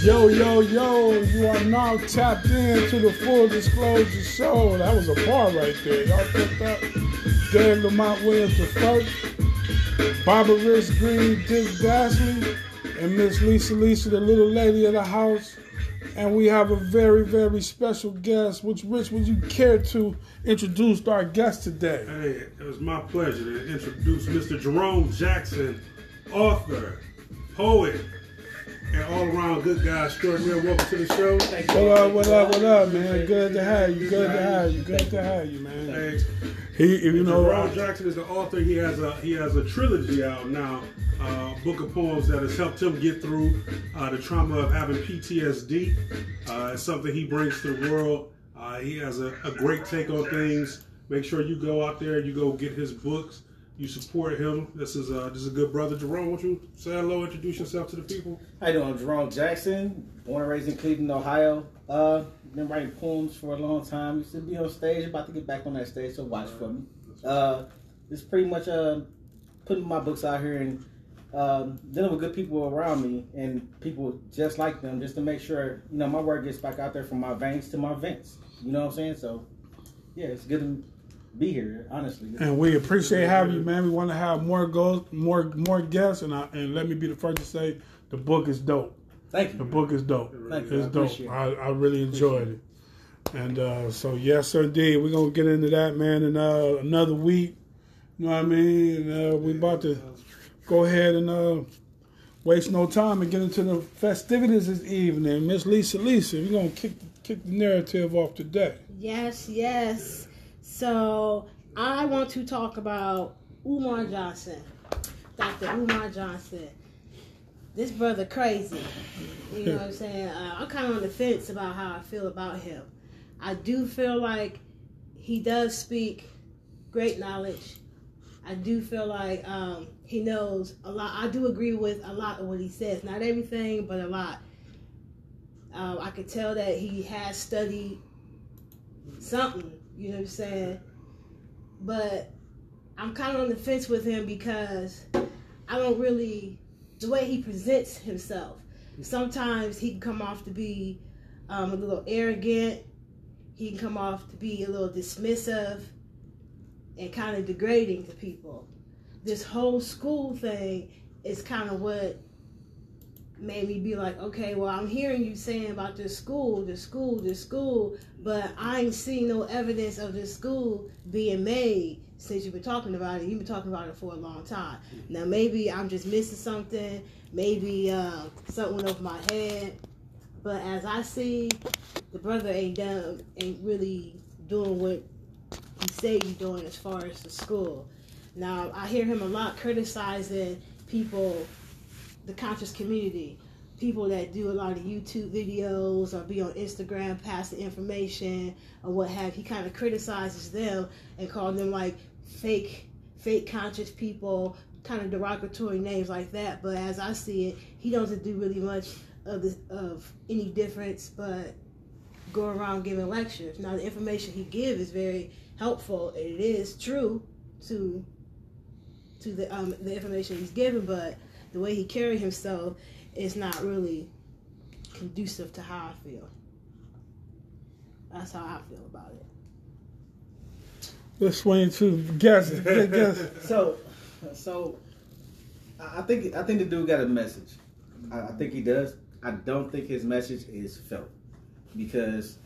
Yo, yo, yo, you are now tapped into the Full Disclosure Show. That was a bar right there. Y'all picked that? Dan Lamont Williams the first, Barbara Rich Green, Dick Dasley, and Miss Lisa Lisa, the little lady of the house. And we have a very, very special guest, which Rich, would you care to introduce our guest today? Hey, it was my pleasure to introduce Mr. Jerome Jackson, author, poet, and all around good guy extraordinaire. Welcome to the show. What up, what up, what up, man? Good to have you, good to have you, good to have you, man. Hey, He, you know, Jerome I- Jackson is the author. He has a he has a trilogy out now, uh, book of poems that has helped him get through uh, the trauma of having PTSD. Uh, it's something he brings to the world. Uh, he has a, a great take on things. Make sure you go out there, you go get his books, you support him. This is uh, this is a good brother. Jerome, won't you say hello, introduce yourself to the people? How you doing? I'm Jerome Jackson, born and raised in Cleveland, Ohio. Uh, been writing poems for a long time. Used to be on stage, about to get back on that stage, so watch for me. Uh, it's pretty much uh, putting my books out here and um, dealing with good people around me and people just like them, just to make sure you know my work gets back out there from my veins to my vents. You know what I'm saying? So, yeah, it's good to be here. Honestly, and we appreciate having you, man. We want to have more goals, more more guests, and I, and let me be the first to say the book is dope. thank you. The you. book is dope. Thank you. It's I dope. appreciate it. I, I really enjoyed it. And uh, so yes, sir, indeed, we're gonna get into that, man, in uh, another week. You know what I mean? And, uh, we about to go ahead and uh, waste no time and get into the festivities this evening. Miss Lisa, Lisa, we're gonna kick kick the narrative off today. Yes, yes. So I want to talk about Umar Johnson, Dr. Umar Johnson. This brother crazy. You know what I'm saying? Uh, I'm kind of on the fence about how I feel about him. I do feel like he does speak great knowledge. I do feel like um, he knows a lot. I do agree with a lot of what he says. Not everything, but a lot. Um, I could tell that he has studied something, you know what I'm saying? But I'm kind of on the fence with him because I don't really, the way he presents himself, sometimes he can come off to be um, a little arrogant, he can come off to be a little dismissive and kind of degrading to people. This whole school thing is kind of what made me be like, okay, well, I'm hearing you saying about this school, this school, this school, but I ain't seen no evidence of this school being made since you've been talking about it. You've been talking about it for a long time. Now, maybe I'm just missing something. Maybe uh, something went over my head. But as I see, the brother ain't done, ain't really doing what he say he's doing as far as the school. Now, I hear him a lot criticizing people the conscious community, people that do a lot of YouTube videos or be on Instagram pass the information or what have. He kind of criticizes them and calls them like fake, fake conscious people, kind of derogatory names like that. But as I see it, he doesn't do really much of the, of any difference, but go around giving lectures. Now the information he gives is very helpful. and It is true to to the um, the information he's given, but the way he carried himself is not really conducive to how I feel. That's how I feel about it. Let's swing to guess. Get guests. So, so I I think I think the dude got a message. I, I think he does. I don't think his message is felt because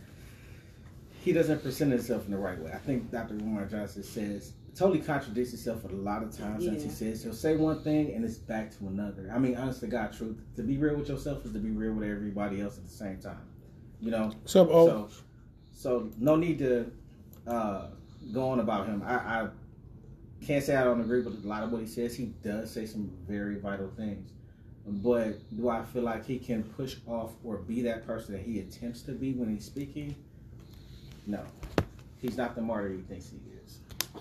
he doesn't present himself in the right way. I think Dr. Umar Johnson says totally contradicts himself a lot of times. As he says, he'll say one thing and it's back to another. I mean, honest to God, truth. To be real with yourself is to be real with everybody else at the same time. You know. What's up, O? So, so no need to uh, go on about him. I, I can't say I don't agree with a lot of what he says. He does say some very vital things. But do I feel like he can push off or be that person that he attempts to be when he's speaking? No. He's not the martyr he thinks he is.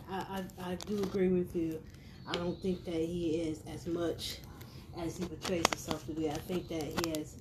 I, I, I do agree with you. I don't think that he is as much as he portrays himself to be. I think that he has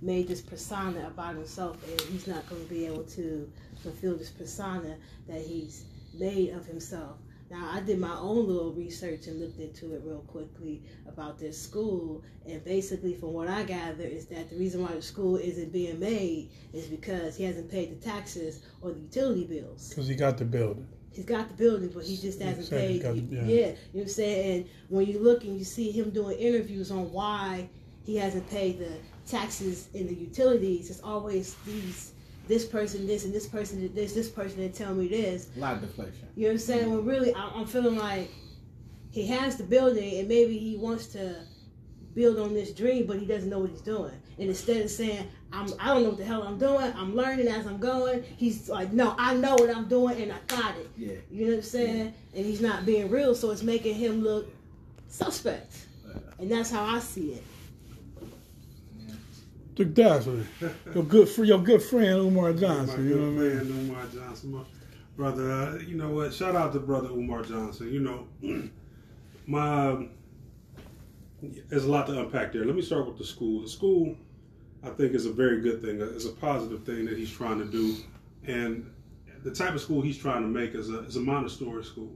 made this persona about himself and he's not going to be able to fulfill this persona that he's made of himself. Now, I did my own little research and looked into it real quickly about this school. And basically, from what I gather, is that the reason why the school isn't being made is because he hasn't paid the taxes or the utility bills. Because he got the building. He's got the building, but he just hasn't Exactly, paid. got- yeah. yeah. you know what I'm saying? And when you look and you see him doing interviews on why he hasn't paid the taxes and the utilities, it's always these this person this and this person did this, this person did tell me this. A lot of deflation. You know what I'm saying? When really, I- I'm feeling like he has the building and maybe he wants to build on this dream, but he doesn't know what he's doing. And instead of saying, I'm, I don't know what the hell I'm doing, I'm learning as I'm going, he's like, no, I know what I'm doing and I got it. Yeah. You know what I'm saying? And he's not being real, so it's making him look suspect. And that's how I see it. Dick Dazzler, your good fr- your good friend Umar Johnson. my You know good what I mean? Umar Johnson, my brother. Uh, you know what? Shout out to brother Umar Johnson. You know, my um, there's a lot to unpack there. Let me start with the school. The school, I think, is a very good thing. It's a positive thing that he's trying to do, and the type of school he's trying to make is a is a Montessori school.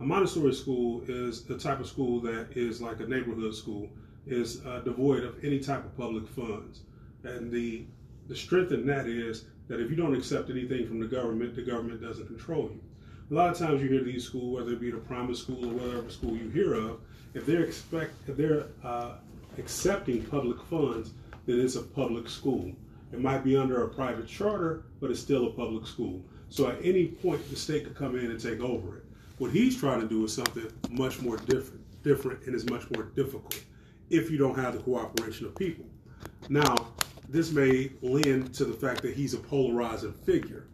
A Montessori school is the type of school that is like a neighborhood school, is uh, devoid of any type of public funds, and the the strength in that is that if you don't accept anything from the government, the government doesn't control you. A lot of times you hear these schools, whether it be the private school or whatever school you hear of, if they're expect if they're uh, accepting public funds, then it's a public school. It might be under a private charter, but it's still a public school. So at any point, the state could come in and take over it. What he's trying to do is something much more different, different, and is much more difficult if you don't have the cooperation of people. Now, this may lend to the fact that he's a polarizing figure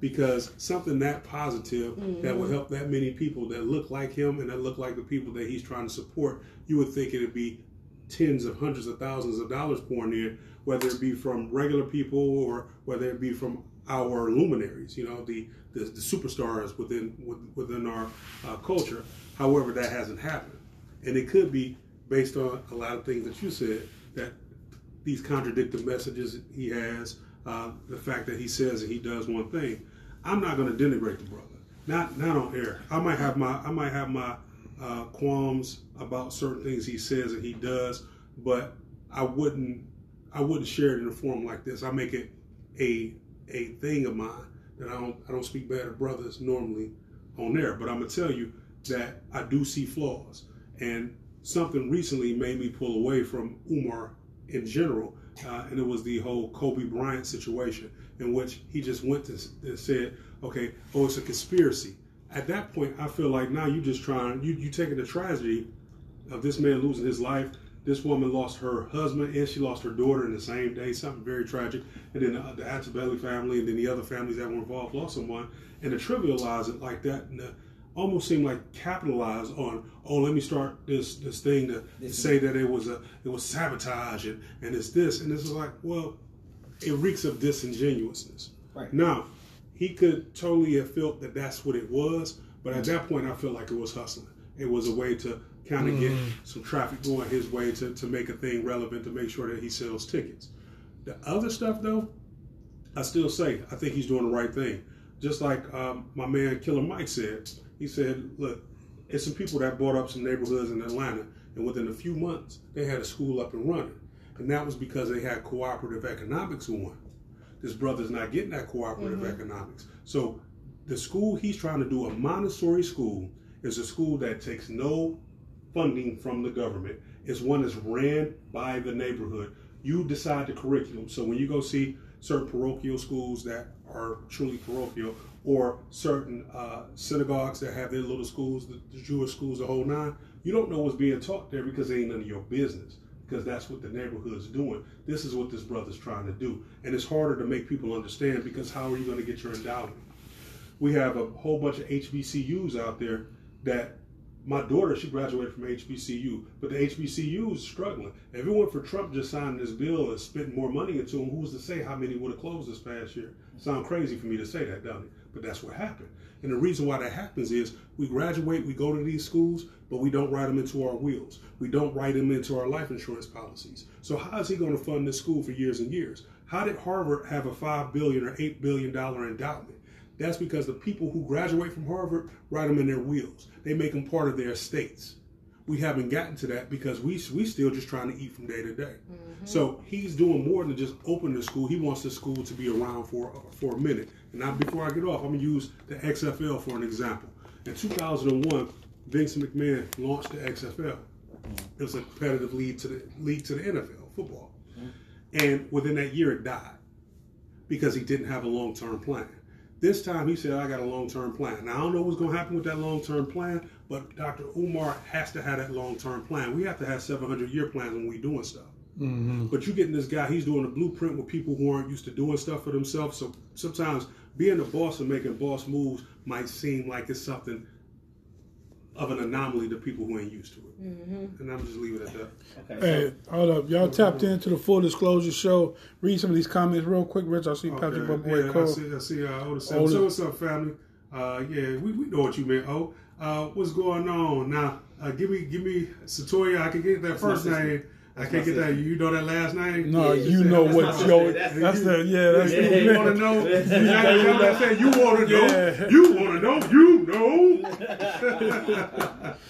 because something that positive that will help that many people that look like him and that look like the people that he's trying to support, you would think it'd be tens of hundreds of thousands of dollars pouring in, whether it be from regular people or whether it be from our luminaries, you know, the the, the superstars within with- within our uh, culture. However, that hasn't happened, and it could be based on a lot of things that you said that these contradictory messages he has, uh, the fact that he says and he does one thing. I'm not going to denigrate the brother, not not on air. I might have my I might have my uh, qualms about certain things he says and he does, but I wouldn't I wouldn't share it in a forum like this. I make it a a thing of mine that I don't I don't speak bad of brothers normally on there, but I'm gonna tell you that I do see flaws, and something recently made me pull away from Umar in general, uh, and it was the whole Kobe Bryant situation in which he just went to and said, "Okay, oh, it's a conspiracy." At that point, I feel like now you're just trying you you taking the tragedy of this man losing his life. This woman lost her husband and she lost her daughter in the same day, something very tragic. And then uh, the, the Altobelli family and then the other families that were involved lost someone. And to trivialize it like that and to almost seem like capitalize on, oh, let me start this this thing to, to This say that it was a it was sabotage and, and it's this and this is like, well, it reeks of disingenuousness. Right. Now, he could totally have felt that that's what it was, but at mm-hmm. that point, I felt like it was hustling. It was a way to kind of get some traffic going his way to, to make a thing relevant to make sure that he sells tickets. The other stuff, though, I still say I think he's doing the right thing. Just like um, my man Killer Mike said, he said, "Look, it's some people that bought up some neighborhoods in Atlanta, and within a few months, they had a school up and running, and that was because they had cooperative economics on. This brother's not getting that cooperative economics, so the school he's trying to do, a Montessori school, is a school that takes no funding from the government. It's one that's ran by the neighborhood. You decide the curriculum. So when you go see certain parochial schools that are truly parochial, or certain uh, synagogues that have their little schools, the, the Jewish schools, the whole nine, you don't know what's being taught there because it ain't none of your business. Because that's what the neighborhood's doing. This is what this brother's trying to do, and it's harder to make people understand because how are you going to get your endowment? we have a whole bunch of HBCUs out there that my daughter, she graduated from HBCU, but the HBCU is struggling. Weren't for Trump just signing this bill and spitting more money into them, who's to say how many would have closed this past year? Sound crazy for me to say that, doesn't it? But that's what happened. And the reason why that happens is we graduate, we go to these schools, but we don't write them into our wheels. We don't write them into our life insurance policies. So how is he going to fund this school for years and years? How did Harvard have a five billion or eight billion dollar endowment? That's because the people who graduate from Harvard write them in their wills. They make them part of their estates. We haven't gotten to that because we we still just trying to eat from day to day. Mm-hmm. So he's doing more than just open the school. He wants the school to be around for for a minute. And now, before I get off, I'm gonna use the XFL for an example. In 2001, Vince McMahon launched the XFL. It was a competitive lead to the lead to the NFL football, mm-hmm. and within that year, it died because he didn't have a long term plan. This time, he said, "I got a long term plan." Now I don't know what's going to happen with that long term plan, but Dr. Umar has to have that long term plan. We have to have 700 year plans when we're doing stuff. Mm-hmm. But you're getting this guy, he's doing a blueprint with people who aren't used to doing stuff for themselves. So sometimes being a boss and making boss moves might seem like it's something of an anomaly to people who ain't used to it. And I'm just leave it at that. Okay, Hey, hold up. Y'all tapped into the full disclosure show. Read some of these comments real quick, Rich. I see Patrick Okay, Boy yeah, I Cole. see, I see uh, Oda said, Oda. so what's up, family? Uh, yeah, we, we know what you meant. Oh, uh, what's going on now? Uh, give me, give me Satoya. I can get that first my sister. name. I can't my get that. You know that last name? No, Yeah, you know my what sister. Joe. That's- That's the yeah. That's Yeah, You want to know? Yeah. You gotta- you gotta you want to know. You want to know. You know.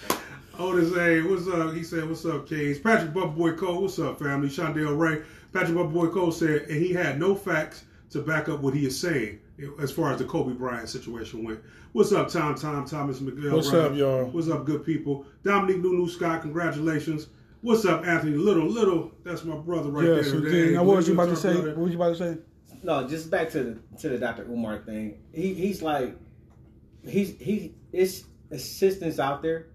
Otis, hey, what's up? He said, "What's up, Kings?" Patrick Boy Cole, what's up, family? Shondell Ray. Patrick Boy Cole said, and he had no facts to back up what he is saying as far as the Kobe Bryant situation went. What's up, Tom? Tom Thomas McGill. What's up, y'all? What's up, good people? Dominique Nunu Scott, congratulations. What's up, Anthony Little? Little, that's my brother right Yes, there. indeed. Hey, Now, what was you about to say? brother? What was you about to say? no, just back to the to the Dr. Umar thing. He he's like he's he it's assistants out there,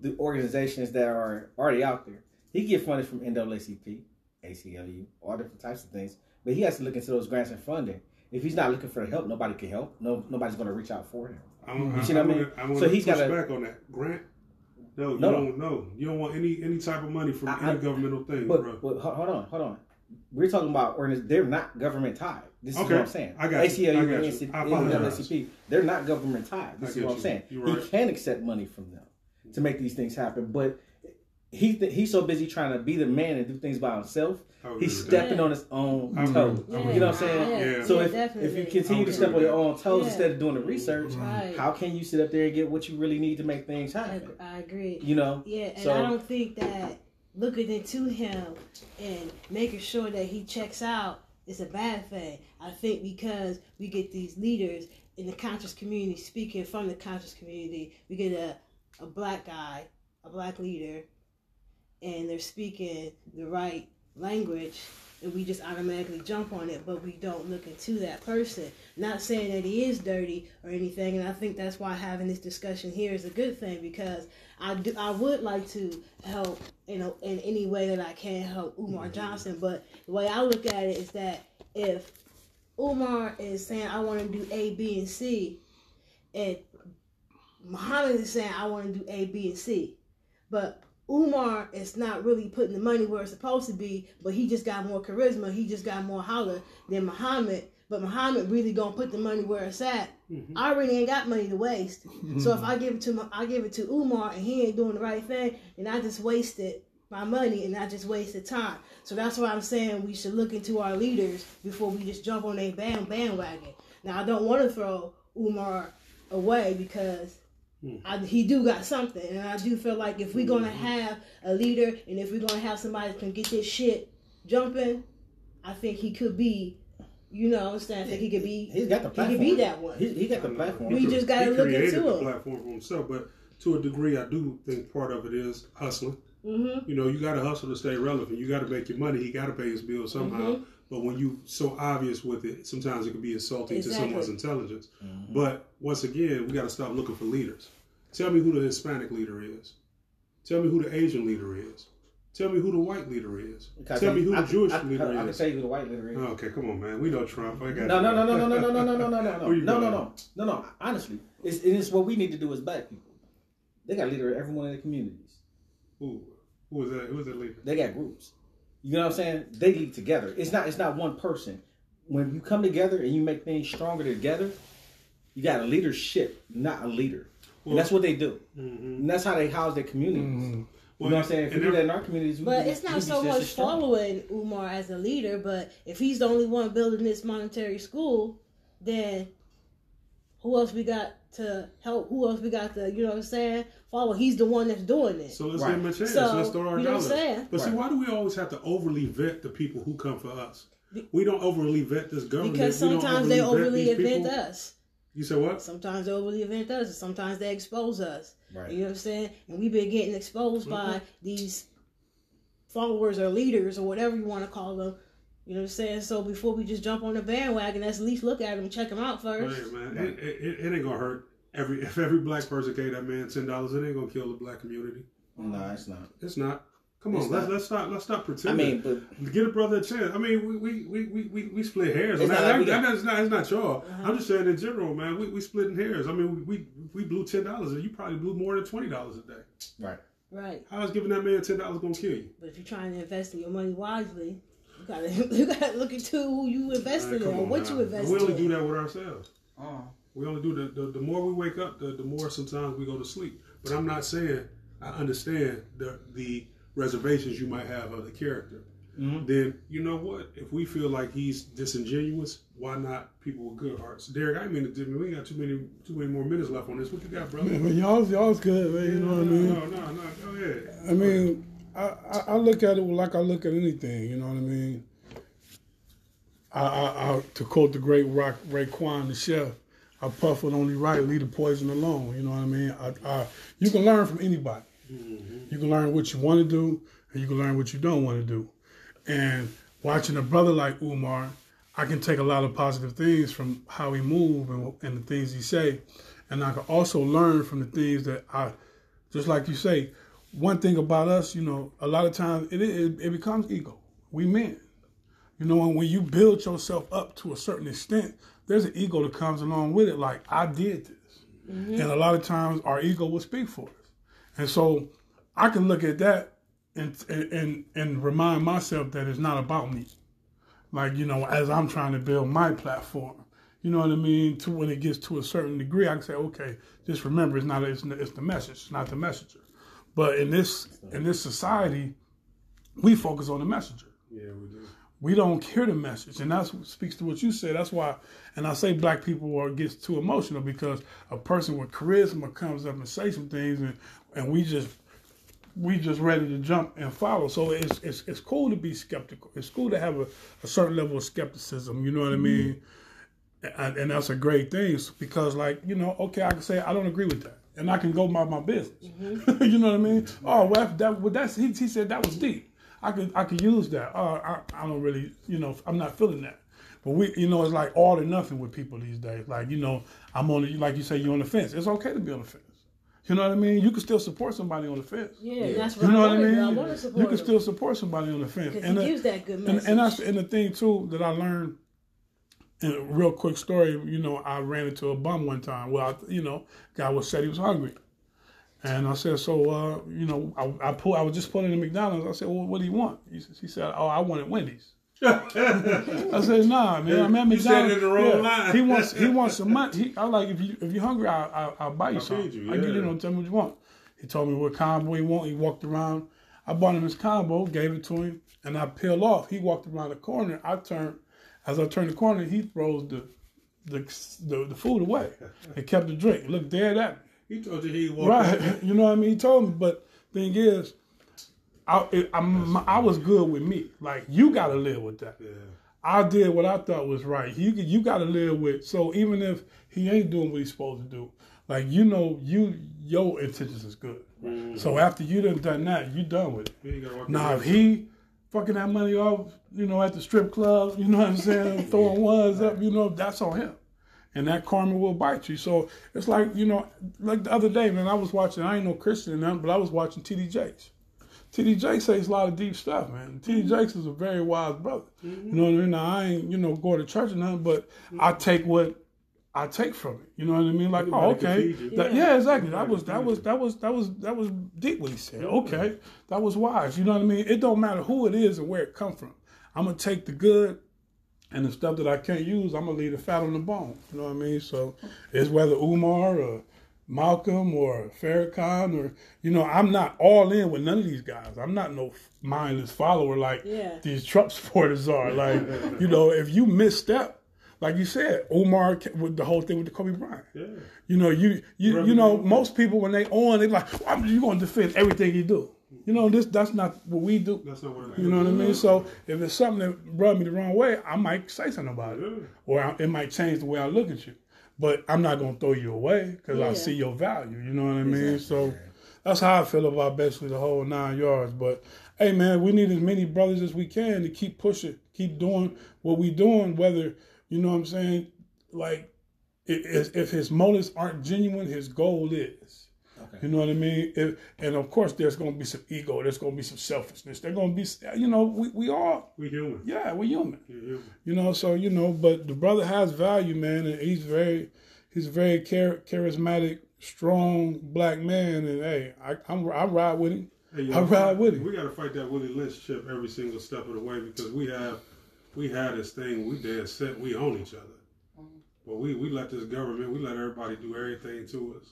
the organizations that are already out there. He get funded from NAACP, ACLU, all different types of things. But he has to look into those grants and funding. If he's not looking for help, nobody can help. No, nobody's going to reach out for him. I'm, You see what I mean? I'm gonna So he's push gotta- back on that. Grant? No, you No. don't. No, you don't want any any type of money from I- I- any governmental thing, But, bro. but hold on, hold on. We're talking about organizations. They're not government tied. This is Okay. what I'm saying. I got you. ACLU I got you. NC I. NAACP, they're not government tied. This is what I'm you. saying. You're He can accept money from them to make these things happen, but he th- he's so busy trying to be the man and do things by himself. He's with that. stepping on his own I agree. toes. I You know what I'm saying? Yeah. So yeah, if, if you continue to step on your own toes Yeah. instead of doing the research, mm-hmm. Right. how can you sit up there and get what you really need to make things I, happen? I agree. You know? Yeah, and So- I don't think that looking into him and making sure that he checks out is a bad thing. I think because we get these leaders in the conscious community speaking from the conscious community, we get a, a black guy, a black leader, and they're speaking the right language and we just automatically jump on it, but we don't look into that person. Not saying that he is dirty or anything, and I think that's why having this discussion here is a good thing because I do I would like to help you know in any way that I can help Umar mm-hmm. Johnson, but the way I look at it is that if Umar is saying I want to do A, B, and C, and Muhammad is saying I want to do A, B, and C, but Umar is not really putting the money where it's supposed to be, but he just got more charisma. He just got more holler than Muhammad. But Muhammad really gonna put the money where it's at. Mm-hmm. I already ain't got money to waste. So if I give it to my, I give it to Umar and he ain't doing the right thing, and I just wasted my money and I just wasted time. So that's why I'm saying we should look into our leaders before we just jump on a band bandwagon. Now I don't want to throw Umar away because I, he do got something, and I do feel like if we're gonna have a leader, and if we're gonna have somebody that can get this shit jumping, I think he could be, you know, what I'm saying, I think he could be, He's got the Uh, he could be that one. He, he got the platform. We just gotta he look created into the him. platform for himself, but to a degree, I do think part of it is hustling. Mm-hmm. You know, you got to hustle to stay relevant. You got to make your money. He got to pay his bills somehow. Mm-hmm. But when you so obvious with it, sometimes it can be insulting Exactly. to someone's intelligence. Mm-hmm. But once again, we got to stop looking for leaders. Tell me who the Hispanic leader is. Tell me who the Asian leader is. Tell me who the white leader is. Because Tell me who I- the Jewish I, leader I, I can tell you who the white leader is. Oh, okay, come on, man. We know Trump. I got No, you. no, no, no, no, no, no, no, no, no, no, no, Where you no, no, going? no, no, no. Honestly, it's it's what we need to do as black people. They got a leader in every one of the communities. Who, who was that? Who was that leader? They got groups. You know what I'm saying? They lead together. It's not it's not one person. When you come together and you make things stronger together, you got a leadership, not a leader. Well- and that's what they do. Mm-hmm. And that's how they house their communities. You know what I'm saying? If we do that in our communities, we But it's not so much following Umar as a leader, but if he's the only one building this Montessori school, then who else we got to help? Who else we got to, you know what I'm saying? Follow. He's the one that's doing it. So let's Right. give him a chance. So, let's throw our you know what I'm dollars. saying? But see, why do we always have to overly vet the people who come for us? We don't overly vet this government. because We don't sometimes they overly these event us. You said what? Sometimes they overly event us. Sometimes they expose us. Right. You know what I'm saying? And we've been getting exposed by mm-hmm. these followers or leaders or whatever you want to call them. You know what I'm saying? So before we just jump on the bandwagon, let's at least look at them, check them out first. Hey, man, it, it, it ain't gonna hurt. Every if every black person gave that man ten dollars, it ain't gonna kill the black community. No, it's not. It's not. Come on, It's let's not. let's stop let's stop I pretending. mean, but Get a brother a chance. I mean, we we, we, we, we, we split hairs. It's That- not like we that- got- that's not it's not y'all. Uh-huh. I'm just saying in general, man. We we splitting hairs. I mean, we we blew ten dollars, and you probably blew more than twenty dollars a day. right. Right. How is giving that man ten dollars gonna kill you? But if you're trying to invest in your money wisely, you gotta you gotta look into who you invested Man, in or what now. you invested in. We only do that with ourselves. Oh. We only do the, the the more we wake up, the, the more sometimes we go to sleep. But I'm not saying I understand the the reservations you might have of the character. Mhm. Then you know what? If we feel like he's disingenuous, why not people with good hearts? Derek, I mean We ain't got too many too many more minutes left on this. What you got, brother? Man, y'all's y'all's good, man. You know what I mean? No, no, no. Go ahead. I mean, I, I, I look at it like I look at anything. You know what I mean? I, I, I to quote the great Rock Raekwon, the chef, I puff it only right, leave the poison alone. You know what I mean? I, I, you can learn from anybody. Mm-hmm. You can learn what you want to do, and you can learn what you don't want to do. And watching a brother like Umar, I can take a lot of positive things from how he move and, and the things he say, and I can also learn from the things that I, just like you say, one thing about us, you know, a lot of times it it, it becomes ego. We men, you know, and when you build yourself up to a certain extent, there's an ego that comes along with it. Like I did this, mm-hmm. and a lot of times our ego will speak for us. And so I can look at that and and and remind myself that it's not about me. Like you know, as I'm trying to build my platform, you know what I mean. To when it gets to a certain degree, I can say, okay, just remember, it's not it's, it's the message, it's not the messenger. But in this in this society, we focus on the messenger Yeah, we do. we don't hear the message, and that's what speaks to what you said. That's why, and I say black people are gets too emotional because a person with charisma comes up and say some things, and and we just we just ready to jump and follow. So it's it's it's cool to be skeptical. It's cool to have a, a certain level of skepticism. You know what I mean? Mm-hmm. And, and that's a great thing because, like, you know, okay, I can say I don't agree with that, and I can go about my business. Mm-hmm. you know what I mean? Oh, well, that well, that's he, he said that was deep. I could I could use that. Oh, I, I don't really, you know, I'm not feeling that. But we, you know, it's like all or nothing with people these days. Like, you know, I'm on, the, like you say, you're on the fence. It's okay to be on the fence. You know what I mean? You can still support somebody on the fence. Yeah, that's what You know I what I mean? I want to support you can still support somebody on the fence. And he the- that good and, message. and that's and the thing too that I learned. In a real quick story, you know, I ran into a bum one time. Well, I, you know, guy was said he was hungry, and I said, so, uh, you know, I, I pull, I was just pulling in McDonald's. I said, well, what do you want? He, he said, oh, I wanted Wendy's. I said, nah, man, I'm at McDonald's. You said in the wrong line. He wants, he wants some money. He, I like if you if you're hungry, I, I, I'll buy you something. you, I give yeah. you, know, tell me what you want. He told me what combo he want. He walked around. I bought him his combo, gave it to him, and I peeled off. He walked around the corner. I turned, as I turned the corner, he throws the the the, the food away and kept the drink. Look dead at me. He told you he walked. Right. You know what I mean? He told me, but thing is, I it, I was good with me. Like you got to live with that. Yeah. I did what I thought was right. You you got to live with. So even if he ain't doing what he's supposed to do, like you know, you your intentions is good. Mm-hmm. So after you done done that, you done with it. You ain't gotta walk Now if he fucking that money off, you know, at the strip club, you know what I'm saying, throwing ones up, you know, that's on him. And that karma will bite you. So it's like, you know, like the other day, man, I was watching, I ain't no Christian and nothing, but I was watching TD Jakes. TD Jakes says a lot of deep stuff, man. TD mm-hmm. Jakes is a very wise brother. You mm-hmm. know what I mean? Now, I ain't, you know, going to church or nothing, but mm-hmm. I take what I take from it. You know what I mean? Like, oh, oh okay. feed you. That- yeah, exactly. That was that was that was that was that was deep what he said. Okay, that was wise. You know what I mean? It don't matter who it is and where it come from. I'm gonna take the good and the stuff that I can't use. I'm gonna leave the fat on the bone. You know what I mean? So it's whether Umar or Malcolm or Farrakhan or you know, I'm not all in with none of these guys. I'm not no mindless follower like Yeah. these Trump supporters are. Like you know, if you misstep. Like you said, Umar ca- with the whole thing with the Kobe Bryant. Yeah. You know, you you Brother, you know, you- most people when they on, they like, well, you're gonna defend everything you do. You know, this that's not what we do. That's not what it You know what I mean? So if it's something that rubbed me the wrong way, I might say something about it, Yeah. or I, it might change the way I look at you. But I'm not gonna throw you away because I see your value. You know what I mean? So that's how I feel about basically the whole nine yards. But hey, man, we need as many brothers as we can to keep pushing, keep doing what we doing. Whether you know what I'm saying, like if, if his motives aren't genuine, his goal is. Okay. You know what I mean? If, and of course, there's going to be some ego. There's going to be some selfishness. There's going to be, you know, we, we all, We human. yeah, we're human. We're human. You know, so you know, but the brother has value, man, and he's very, he's a very char- charismatic, strong black man, and hey, I I'm, I ride with him. Hey, yo, I ride with him. We got to fight that Willie Lynch chip every single step of the way because we have, we had this thing. We dead set. We own each other. Mm-hmm. But we, we let this government, we let everybody do everything to us.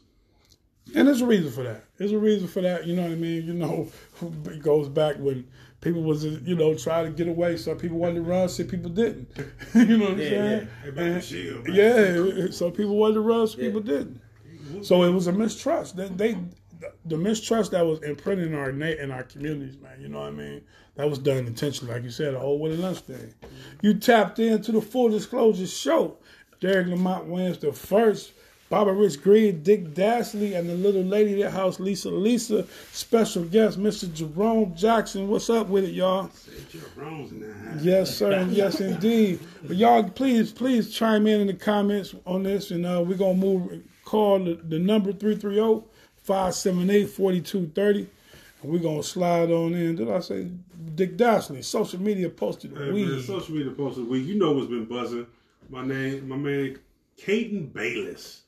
And there's a reason for that. There's a reason for that. You know what I mean? You know, it goes back when people was, you know, trying to get away. Some people wanted to run, some people didn't. you know what I'm Yeah, saying? Hey, back to shield. Yeah, some people wanted to run, some people didn't. So it was a mistrust. They, they the mistrust that was imprinted in our na- in our communities, man. You know what I mean? That was done intentionally, like you said, the whole Willie Lynch thing. You tapped into the full disclosure show. Derek Lamont wins the first. Baba Rich Green, Dick Dashley, and the little lady at house, Lisa Lisa. Special guest, Mr. Jerome Jackson. What's up with it, y'all? Say Joe Brown's. Yes, sir, and yes, indeed. But y'all, please, please chime in in the comments on this, and uh, we're gonna move. Call the, the number 330-578-4230, and we're gonna slide on in. Did I say Dick Dashley? Social media posted Hey, man, we. social media post of the week. You know what's been buzzing. My name, my man, Quaden Bayles,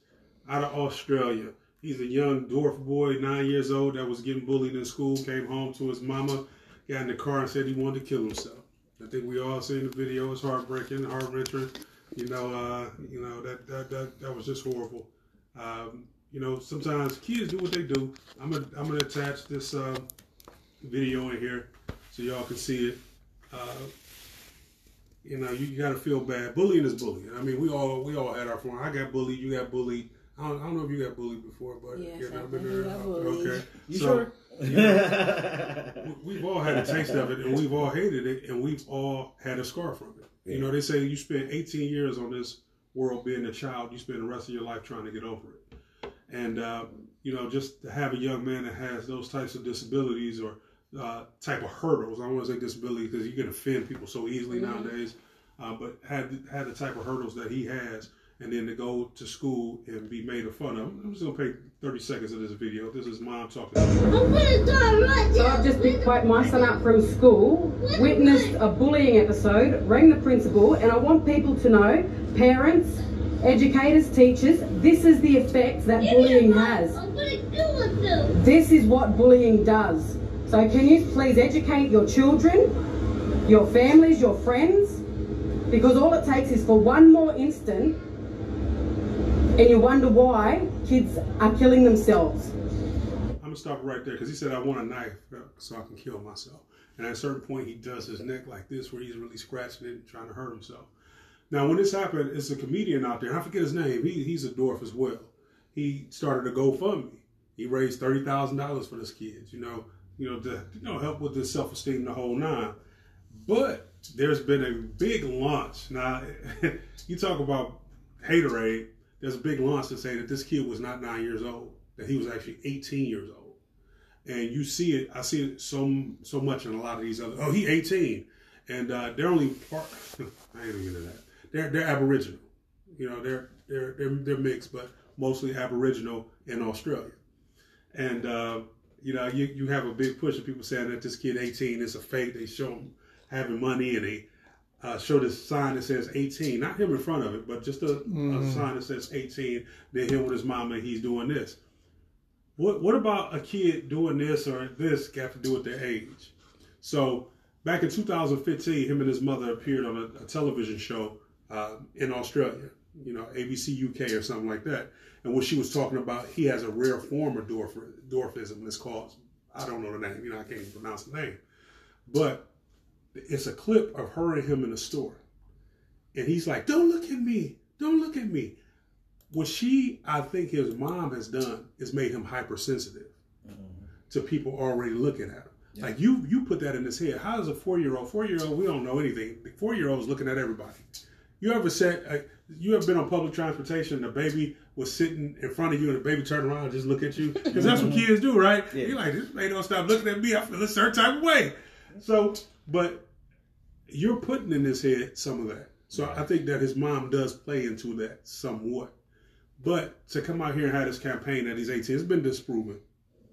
out of Australia. He's a young dwarf boy, nine years old, that was getting bullied in school. Came home to his mama, got in the car and said he wanted to kill himself. I think we all seen the video. It's heartbreaking, heart wrenching. You know, uh, you know that that that, that was just horrible. Um, you know, sometimes kids do what they do. I'm gonna I'm gonna attach this uh, video in here so y'all can see it. Uh, you know, you, got to feel bad. Bullying is bullying. I mean, we all we all had our fun. I got bullied. You got bullied. I don't, I don't know if you got bullied before, but Yes, you know, I been there. got bullied. Okay, You So, sure? you know, we- we've all had a taste of it, and we've all hated it, and we've all had a scar from it. You know, they say you spend 18 years on this world being a child. You spend the rest of your life trying to get over it. And uh, you know, just to have a young man that has those types of disabilities or uh, type of hurdles. I don't want to say disability because you can offend people so easily nowadays. Uh, but had had the type of hurdles that he has, and then to go to school and be made fun of. I'm just gonna play 30 seconds of this video. This is mom talking. I'm gonna die right So now. I've just picked quite my son up from school, witnessed a bullying episode, rang the principal, and I want people to know, parents, educators, teachers, this is the effect that Give bullying has. I'm gonna kill myself. This is what bullying does. So can you please educate your children, your families, your friends? Because all it takes is for one more instant and you wonder why kids are killing themselves. I'm gonna stop right there because he said I want a knife uh, so I can kill myself. And at a certain point, he does his neck like this, where he's really scratching it and trying to hurt himself. Now, when this happened, it's a comedian out there. I forget his name. He, he's a dwarf as well. He started a GoFundMe. He raised thirty thousand dollars for this kid. You know, you know, to you know help with his self esteem, the whole nine. But there's been a big launch. Now, you talk about haterade. There's a big launch to say that this kid was not nine years old, that he was actually 18 years old. And you see it, I see it so so much in a lot of these other. Oh, he 18, and uh, they're only part. I ain't gonna into that. They're they're Aboriginal. You know, they're they're they're, they're mixed, but mostly Aboriginal in Australia. And uh, you know, you, you have a big push of people saying that this kid 18 is a fake. They show him having money, and they uh, show this sign that says 18. Not him in front of it, but just a, a sign that says 18. Then him with his mama, and he's doing this. What what about a kid doing this or this got to do with their age? So back in 2015, him and his mother appeared on a, a television show uh, in Australia, you know, ABC UK or something like that. And what she was talking about, he has a rare form of dwarf, dwarfism. It's called, I don't know the name, you know, I can't even pronounce the name. But it's a clip of her and him in the store. and he's like, "Don't look at me, don't look at me." What she, I think, his mom has done is made him hypersensitive to people already looking at him. Like you, you put that in his head. How does a four year old? Four year old, we don't know anything. Four year old is looking at everybody. You ever said, uh, you ever been on public transportation? and The baby was sitting in front of you, and the baby turned around and just look at you because that's what kids do, right? Yeah. You're like, this man don't stop looking at me. I feel a certain type of way. So, but you're putting in his head some of that. So I think that his mom does play into that somewhat. But to come out here and have this campaign at he's 18, it's been disproven.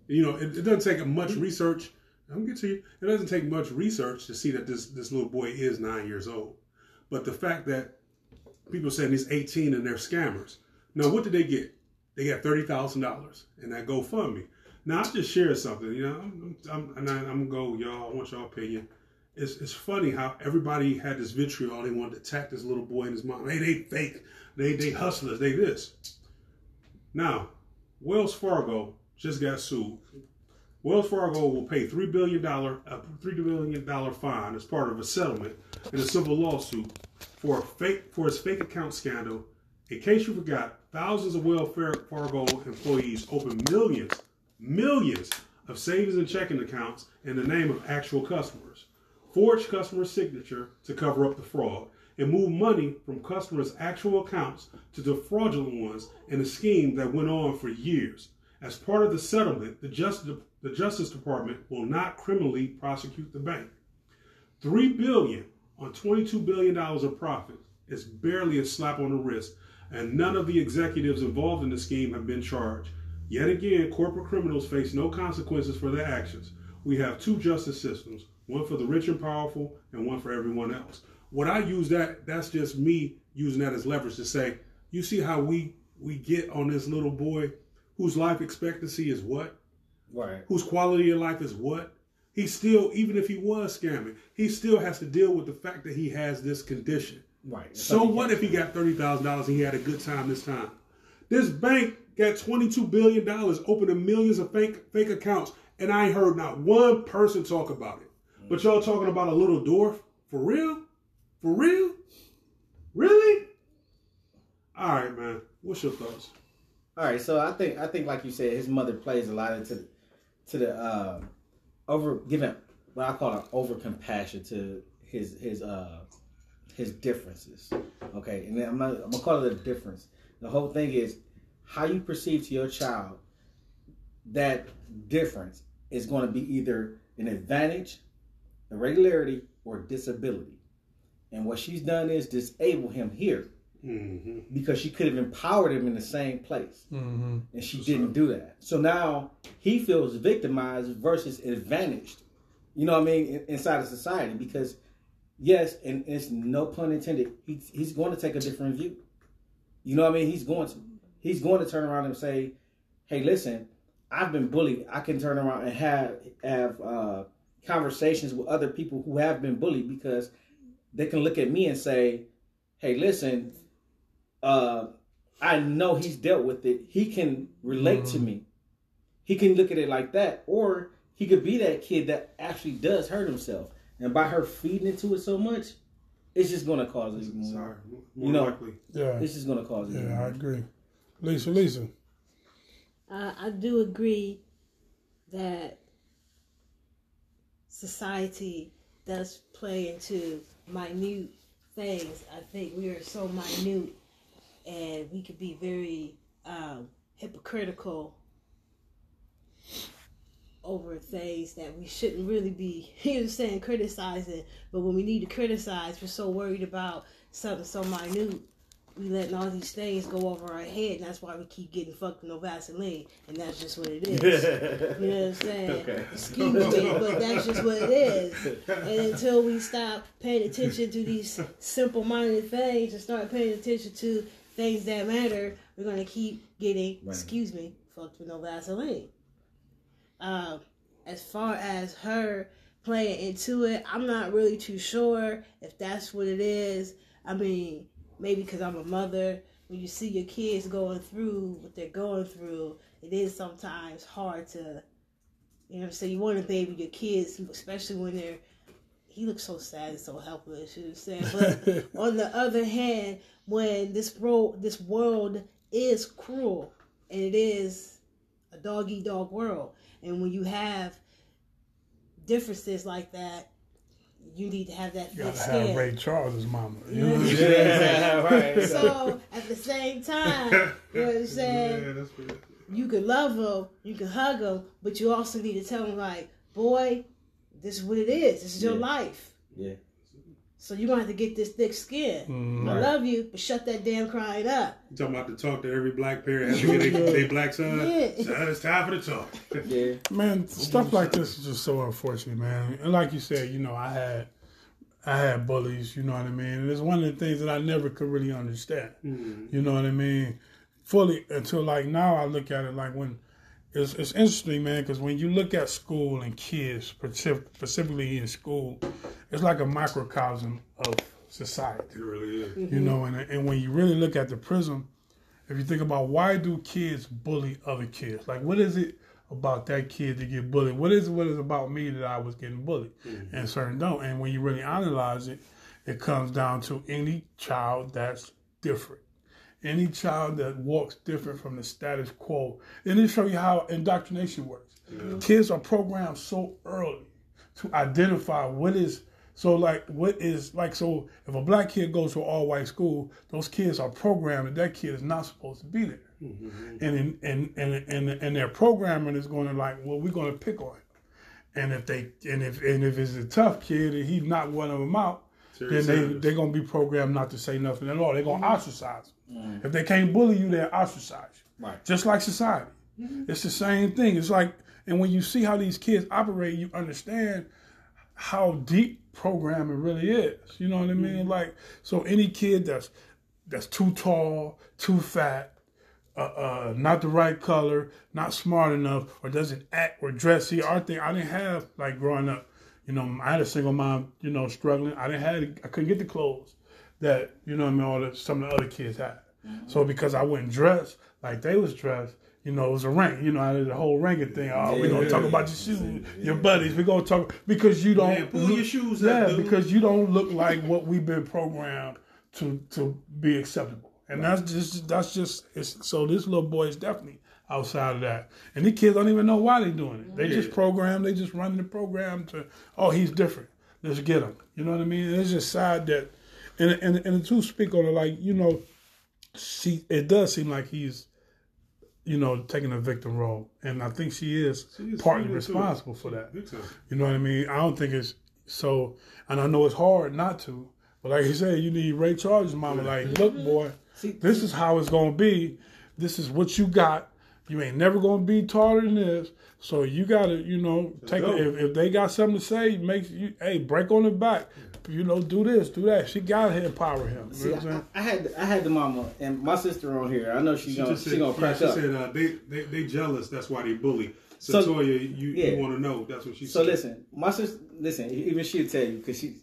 You know, it, it doesn't take much research. I'm gonna get to you. It doesn't take much research to see that this this little boy is nine years old. But the fact that people saying he's 18 and they're scammers. Now, what did they get? They got thirty thousand dollars in that GoFundMe. Now, I just shared something. You know, I'm, I'm, and I, I'm gonna go, y'all. I want y'all opinion. It's, it's funny how everybody had this vitriol. They wanted to attack this little boy and his mom. Hey, they fake. They they hustlers. They this. Now, Wells Fargo just got sued. Wells Fargo will pay three billion dollar a three billion dollar fine as part of a settlement in a civil lawsuit for a fake for its fake account scandal. In case you forgot, thousands of Wells Fargo employees opened millions, millions of savings and checking accounts in the name of actual customers, forged customer signature to cover up the fraud, and moved money from customers' actual accounts to the fraudulent ones in a scheme that went on for years. As part of the settlement, the Justice, the Justice Department will not criminally prosecute the bank. Three billion on twenty-two billion dollars of profit is barely a slap on the wrist, and none of the executives involved in the scheme have been charged. Yet again, corporate criminals face no consequences for their actions. We have two justice systems, one for the rich and powerful, and one for everyone else. What I use that that's just me using that as leverage to say, you see how we we get on this little boy whose life expectancy is what? Right. whose quality of life is what? He still, even if he was scamming, he still has to deal with the fact that he has this condition. Right. So what if he got thirty thousand dollars and he had a good time this time? This bank got twenty-two billion dollars, opening millions of fake fake accounts, and I ain't heard not one person talk about it. But y'all talking about a little dwarf for real? For real? Really? All right, man. What's your thoughts? All right, so I think I think like you said, his mother plays a lot into the, to the uh, over giving what I call an over compassion to his his uh his differences. Okay, and I'm, I'm gonna call it a difference. The whole thing is how you perceive to your child that difference is going to be either an advantage, irregularity, or disability. And what she's done is disable him here Mm-hmm. because she could have empowered him in the same place Mm-hmm. and she didn't do that. So now he feels victimized versus advantaged. You know what I mean? in- Inside of society, because yes, and it's no pun intended. He's he's going to take a different view. You know what I mean? He's going to he's going to turn around and say, "Hey, listen, I've been bullied. I can turn around and have have uh, conversations with other people who have been bullied because they can look at me and say, "Hey, listen." Uh, I know he's dealt with it. He can relate to me. He can look at it like that, or he could be that kid that actually does hurt himself. And by her feeding into it so much, it's just gonna cause it. even more. Sorry, more You know- likely. Yeah. It's just gonna cause it. even Yeah, I agree. Lisa, Lisa. Uh, I do agree that society does play into minute things. I think we are so minute and we could be very um, hypocritical over things that we shouldn't really be, you know, saying criticizing. But when we need to criticize, we're so worried about something so minute. We letting all these things go over our head, and that's why we keep getting fucked with no Vaseline, and that's just what it is. You know what I'm saying? Okay. Excuse me, but that's just what it is. And until we stop paying attention to these simple minded things and start paying attention to things that matter, we're gonna keep getting, Right. excuse me, fucked with no Vaseline. Um, as far as her playing into it, I'm not really too sure if that's what it is. I mean, maybe because I'm a mother, when you see your kids going through what they're going through, it is sometimes hard to, you know I'm? You want to baby your kids, especially when they're he looks so sad and so helpless. You know what I'm saying? But on the other hand, when this world, this world is cruel, and it is a dog eat dog world, and when you have differences like that, you need to have that You gotta have skin. Ray Charles' mama. You know what I'm Yeah. saying? Yeah, right. So at the same time, you know what I'm saying? Yeah, that's you can love them, you can hug them, but you also need to tell them like, boy, this is what it is. This is your Yeah. life. Yeah. So you're gonna have to get this thick skin. Mhm. I love you, but shut that damn crying up. You talking about to talk to every black parent have to get their, their black son. Yeah. Son, it's time for the talk. Yeah. Man, stuff like this is just so unfortunate, man. And like you said, you know, I had I had bullies, you know what I mean? And it's one of the things that I never could really understand. You know what I mean? Fully until like now I look at it like when it's, it's interesting, man, because when you look at school and kids, specif- specifically in school, it's like a microcosm of society. It really is. You mm-hmm. know, and and when you really look at the prism, if you think about why do kids bully other kids? Like, what is it about that kid to get bullied? What is what is it about me that I was getting bullied? Mm-hmm. And certain don't. And when you really analyze it, it comes down to any child that's different. Any child that walks different from the status quo. And it show you how indoctrination works. Kids are programmed so early to identify what is so like what is like so if a black kid goes to an all white school, those kids are programmed that that kid is not supposed to be there. Mm-hmm. And in, and, and and and their programming is going to like, well, we're going to pick on him. And if they and if and if it's a tough kid and he's not one of them out, Terry then they they're gonna be programmed not to say nothing at all. They're gonna mm-hmm. ostracize. Them. If they can't bully you, they'll ostracize you. Right. Just like society, it's the same thing. It's like, and when you see how these kids operate, you understand how deep programming really is. You know what I mean? Like, so any kid that's that's too tall, too fat, uh, uh, not the right color, not smart enough, or doesn't act or dress. See, our thing, I didn't have like growing up. You know, I had a single mom. You know, struggling. I didn't have. I couldn't get the clothes that you know. I mean, all the some of the other kids had. Mm-hmm. So because I wouldn't dress like they was dressed, you know, it was a rank. You know, I did the whole ranking thing. Oh, we're gonna talk about your shoes, your buddies. We're gonna talk because you don't Man, pull your shoes Yeah, up, dude. because you don't look like what we've been programmed to to be acceptable. And that's just that's just it's, so this little boy is definitely outside of that. And these kids don't even know why they're doing it. They just program, they just running the program to oh he's different. Let's get him. You know what I mean? And it's just sad that and and and the two speak on it like, you know, she it does seem like he's you know, taking a victim role. And I think she is She is partly responsible for that. You know what I mean? I don't think it's so, and I know it's hard not to, but like you said, you need Ray Charles' mama. Like, look, boy, this is how it's gonna be. This is what you got. You ain't never gonna be taller than this. So you gotta, you know, take it. If, if they got something to say, make you, hey, break on the back. You know, do this, do that. She gotta empower him. You See, know what I'm I, had I had the mama and my sister on here. I know she's She gonna just she said, gonna yeah, she up. said uh, they, they they jealous. That's why they bully. So, So- Toya, you, yeah. you want to know? That's what she So said. listen, my sister, listen, even she'll tell you because she.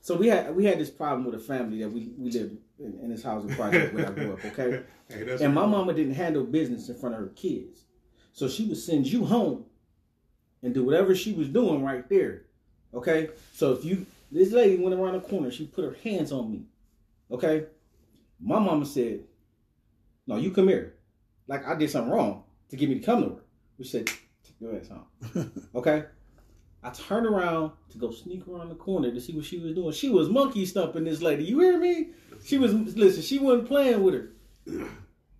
So we had we had this problem with a family that we we lived in, in this housing project where I grew up. Okay, Hey, and my what- mama didn't handle business in front of her kids, so she would send you home and do whatever she was doing right there. Okay, so if you this lady went around the corner, she put her hands on me. Okay, my mama said, "No, you come here." Like I did something wrong to get me to come to her. Which said, "Take your ass home." Okay. I turned around to go sneak around the corner to see what she was doing. She was monkey stumping this lady. You hear me? She was listen. She wasn't playing with her.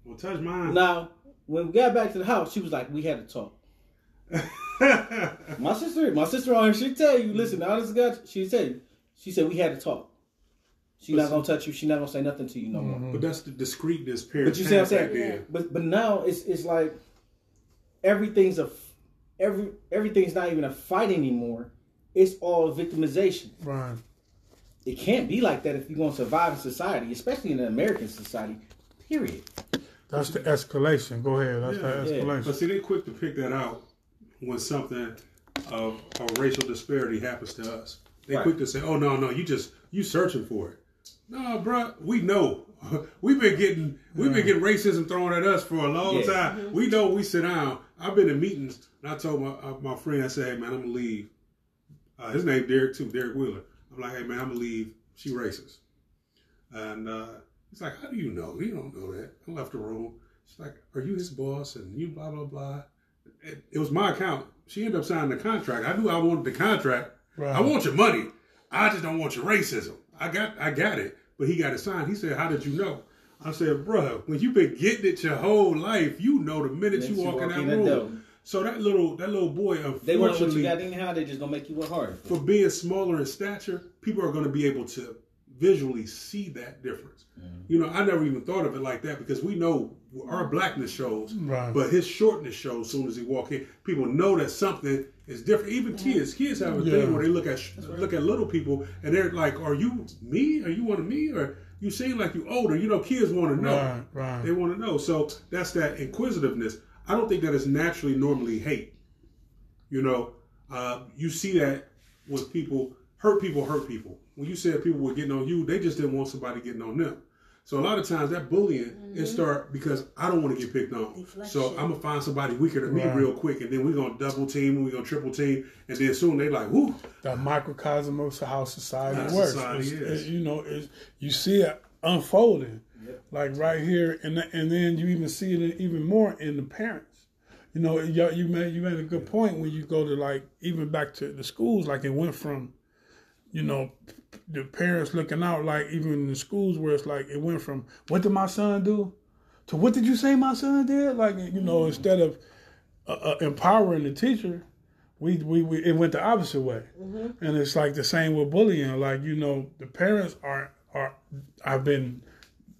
Well, touch mine. Now, when we got back to the house, she was like, "We had to talk." My sister, my sister on here, she tell you. Listen, all this guy, she tell you. She said we had to talk. She not gonna touch you. She not gonna say nothing to you no more. Mm-hmm. but that's the discreetness period. But you see what I'm saying? then. But but now it's it's like everything's a every everything's not even a fight anymore. It's all victimization. Right. It can't be like that if you're gonna survive in society, especially in an American society. Period. That's the escalation. Go ahead. That's the Yeah. escalation. But see, they quick to pick that out when something of a racial disparity happens to us. They Right. quick to say, "Oh no, no, you just you searching for it." No, bruh, we know. We've been getting we've been getting racism thrown at us for a long Yeah. time. We know we sit down. I've been in meetings and I told my uh, my friend, I said, "Hey man, I'm gonna leave." Uh, his name Derek too, Derek Wheeler. I'm like, hey man, I'm gonna leave. She racist. And uh, he's like, how do you know? You don't know that. I left the room. She's like, are you his boss? And you blah blah blah. It, it was my account. She ended up signing the contract. I knew I wanted the contract. Right. I want your money. I just don't want your racism. I got I got it. But he got it signed. He said, How did you know? I said, Bruh, when you've been getting it your whole life, you know the minute Minute you you walk in that in room. door. So that little that little boy, of They want what you unfortunately, got anyhow. They just gonna make you work harder. for being smaller in stature, people are going to be able to visually see that difference. You know, I never even thought of it like that because we know our blackness shows, Right. but his shortness shows as soon as he walk in. People know that something is different. Even kids, kids have a Yeah. thing where they look at look at little people and they're like, "Are you me? Are you one of me? Or you seem like you older?" You know, kids want to know. Right, right. They want to know. So that's that inquisitiveness. I don't think that is naturally normally hate. You know, uh, you see that with people, hurt people hurt people. When you said people were getting on you, they just didn't want somebody getting on them. So a lot of times that bullying it mm-hmm. start because I don't want to get picked on. So I'm gonna find somebody weaker than me real quick, and then we're gonna double team, we're gonna triple team, and then soon they like, whoo, that microcosm of how society How works. society is. it- you know, it's, you see it unfolding, like right here, and and then you even see it even more in the parents. You know, you, you made you made a good point when you go to like even back to the schools, like it went from, you know, the parents looking out, like even in the schools where it's like it went from what did my son do, to what did you say my son did? Like you know, instead of uh, uh, empowering the teacher, we, we, we it went the opposite way, and it's like the same with bullying. Like you know, the parents are are I've been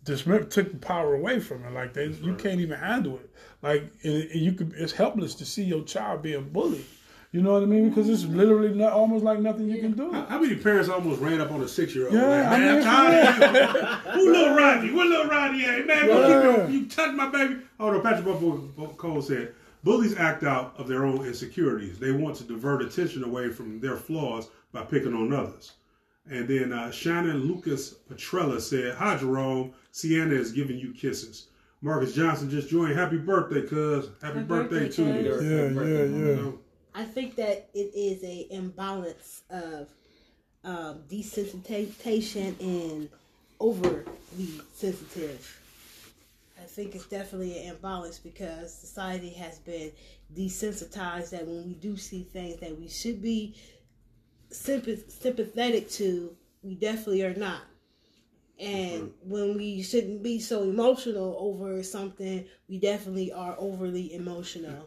dismissed, took the power away from it. Like they, you can't even handle it. Like and, and you could, it's helpless to see your child being bullied. You know what I mean? Because it's literally not, almost like nothing you can do. How, how many parents almost ran up on a six year old? Yeah, like, I mean, I'm tired of you. Who little Rodney? What little Rodney at? Man, Yeah. keep your, you touch my baby. Oh no, Patrick Buffalo Cole said, bullies act out of their own insecurities. They want to divert attention away from their flaws by picking on others. And then uh, Shannon Lucas Petrella said, Hi Jerome, Sienna is giving you kisses. Marcus Johnson just joined. Happy birthday, cuz. Happy, Happy birthday, birthday, to you. cuz. Yeah, yeah, You yeah. know, I think that it is a imbalance of um, desensitization and overly sensitive. I think it's definitely an imbalance because society has been desensitized that when we do see things that we should be sympath- sympathetic to, we definitely are not. And when we shouldn't be so emotional over something, we definitely are overly emotional.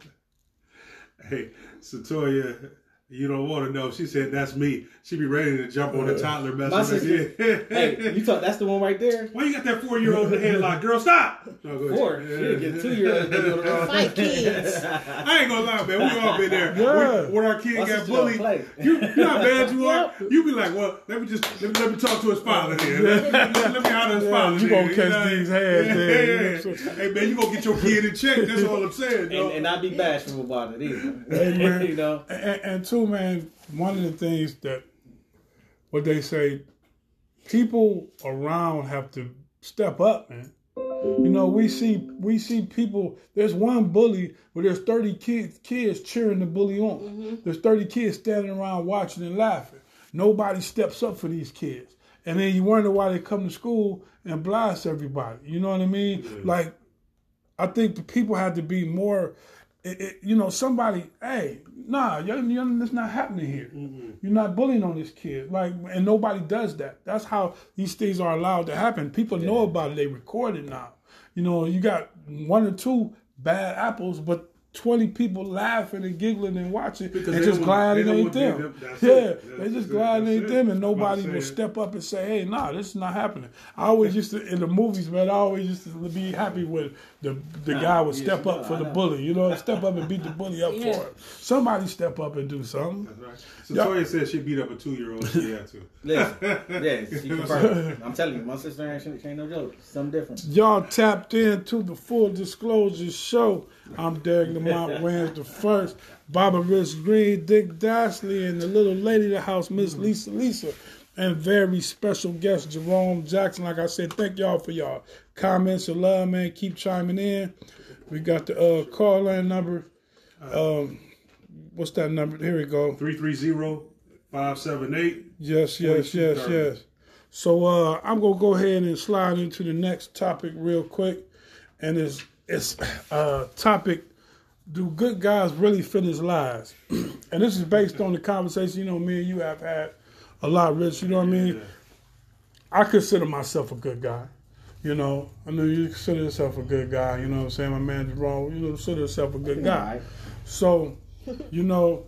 Hey, Satoya, you don't want to know. She said, That's me. She be ready to jump on the toddler mess. My sister. hey, you thought that's the one right there? Why you got that four year old in the headlock? Girl, stop! No, go ahead. Four. She'll get two year old. Fight kids. I ain't gonna lie, man. We all been there. Yeah. When, when our kid My got bullied, you, you know how bad you are. You be like, well, let me just let me, let me talk to his father here. Let, me- let, me- let me holler his father. you here, gonna catch know? these hands Yeah, there, yeah, yeah. what I'm saying? Hey man, you gonna get your kid in check. That's all I'm saying. And, dog. and not be bashful about it either. Hey, man. you know? And, and two, man, one of the things that what they say, people around have to step up, man. You know, we see we see people. There's one bully, but there's 30 kids kids cheering the bully on. Mm-hmm. There's 30 kids standing around watching and laughing. Nobody steps up for these kids, and then you wonder why they come to school and blast everybody. You know what I mean? Like I think the people have to be more. It, it, you know, somebody, hey, nah, you're, you that's not happening here. Mm-hmm. You're not bullying on this kid, like, and nobody does that. That's how these things are allowed to happen. People know about it; they record it now. You know, you got one or two bad apples, but. 20 people laughing and giggling and watching Because and just don't- glad it ain't them. them- yeah, it. they just it. glad it ain't them and nobody will step up and say, hey, nah, this is not happening. I always used to, in the movies, man, I always used to be happy when the the guy would yes, step up know, for I the know. bully, you know, step up and beat the bully up Yeah. for it. Somebody step up and do something. Right. So Toya said she beat up a two year old. She had to. Listen, yeah, she confirmed. I'm telling you, my sister ain't, she ain't no joke. Something different. Y'all tapped into the Full Disclosure Show. I'm Derek Lamont Wayans the first, Baba Rich Green, Dick Dashley, and the little lady of the house, Miss Lisa Lisa. And very special guest, Jerome Jackson. Like I said, thank y'all for y'all comments and love, man. Keep chiming in. We got the uh, call line number. Um, what's that number? Here we go. 330 578. Yes, yes, yes, yes. So uh, I'm gonna go ahead and slide into the next topic real quick, and it's it's uh topic: Do good guys really finish lies? and this is based on the conversation you know me and you have had a lot, Rich. You know what I mean? I consider myself a good guy. You know, I know you consider yourself a good guy. You know what I'm saying? My man Jerome, you know, consider yourself a good guy. So, you know,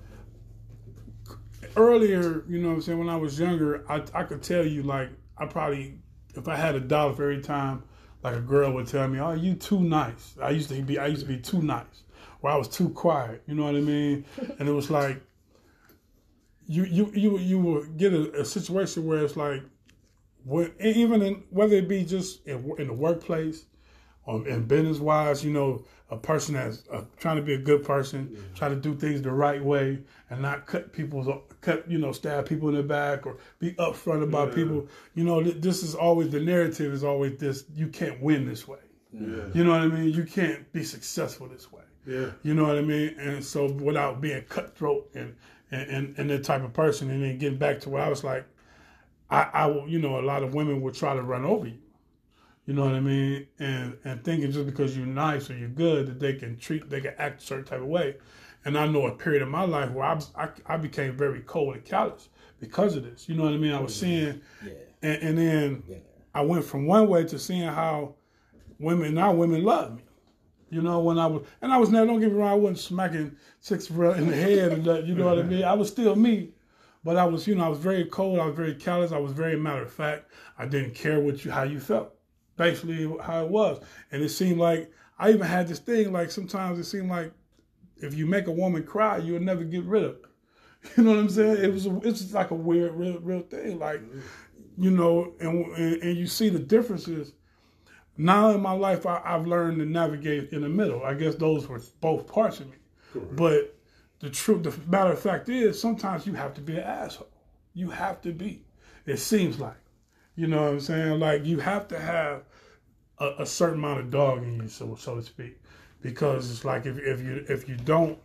earlier, you know what I'm saying, when I was younger, I, I could tell you, like, I probably, if I had a dollar for every time, like a girl would tell me, oh, you too nice. I used to be, I used to be too nice, or I was too quiet, you know what I mean? And it was like, you, you, you, you would get a, a situation where it's like, when, even in, whether it be just in, in the workplace, or in business wise, you know, a person that's uh, trying to be a good person, try to do things the right way, and not cut people's cut, you know, stab people in the back or be upfront about Yeah. people. You know, th- this is always the narrative is always this: you can't win this way. Yeah. You know what I mean? You can't be successful this way. Yeah. You know what I mean? And so without being cutthroat and and, and, and that type of person, and then getting back to where I was like, I, I will- you know, a lot of women would try to run over you. You know what I mean? And and thinking just because you're nice or you're good that they can treat, they can act a certain type of way. And I know a period of my life where I, I, I became very cold and callous because of this. You know what I mean? I was seeing, Yeah. and, and then Yeah. I went from one way to seeing how women now women love me. You know, when I was and I was never don't get me wrong, I wasn't smacking chicks real in the head and that, you know what I mean? I was still me. But I was, you know, I was very cold, I was very callous, I was very matter of fact. I didn't care what you how you felt. Basically how it was. And it seemed like I even had this thing, like sometimes it seemed like if you make a woman cry, you'll never get rid of her. You know what I'm saying? It was it's just like a weird, real, real thing. Like, you know, and, and and you see the differences. Now in my life, I, I've learned to navigate in the middle. I guess those were both parts of me. But the truth, the matter of fact is, sometimes you have to be an asshole. You have to be. It seems like, you know what I'm saying? Like you have to have a, a certain amount of dog in you, so so to speak, because it's like if if you if you don't,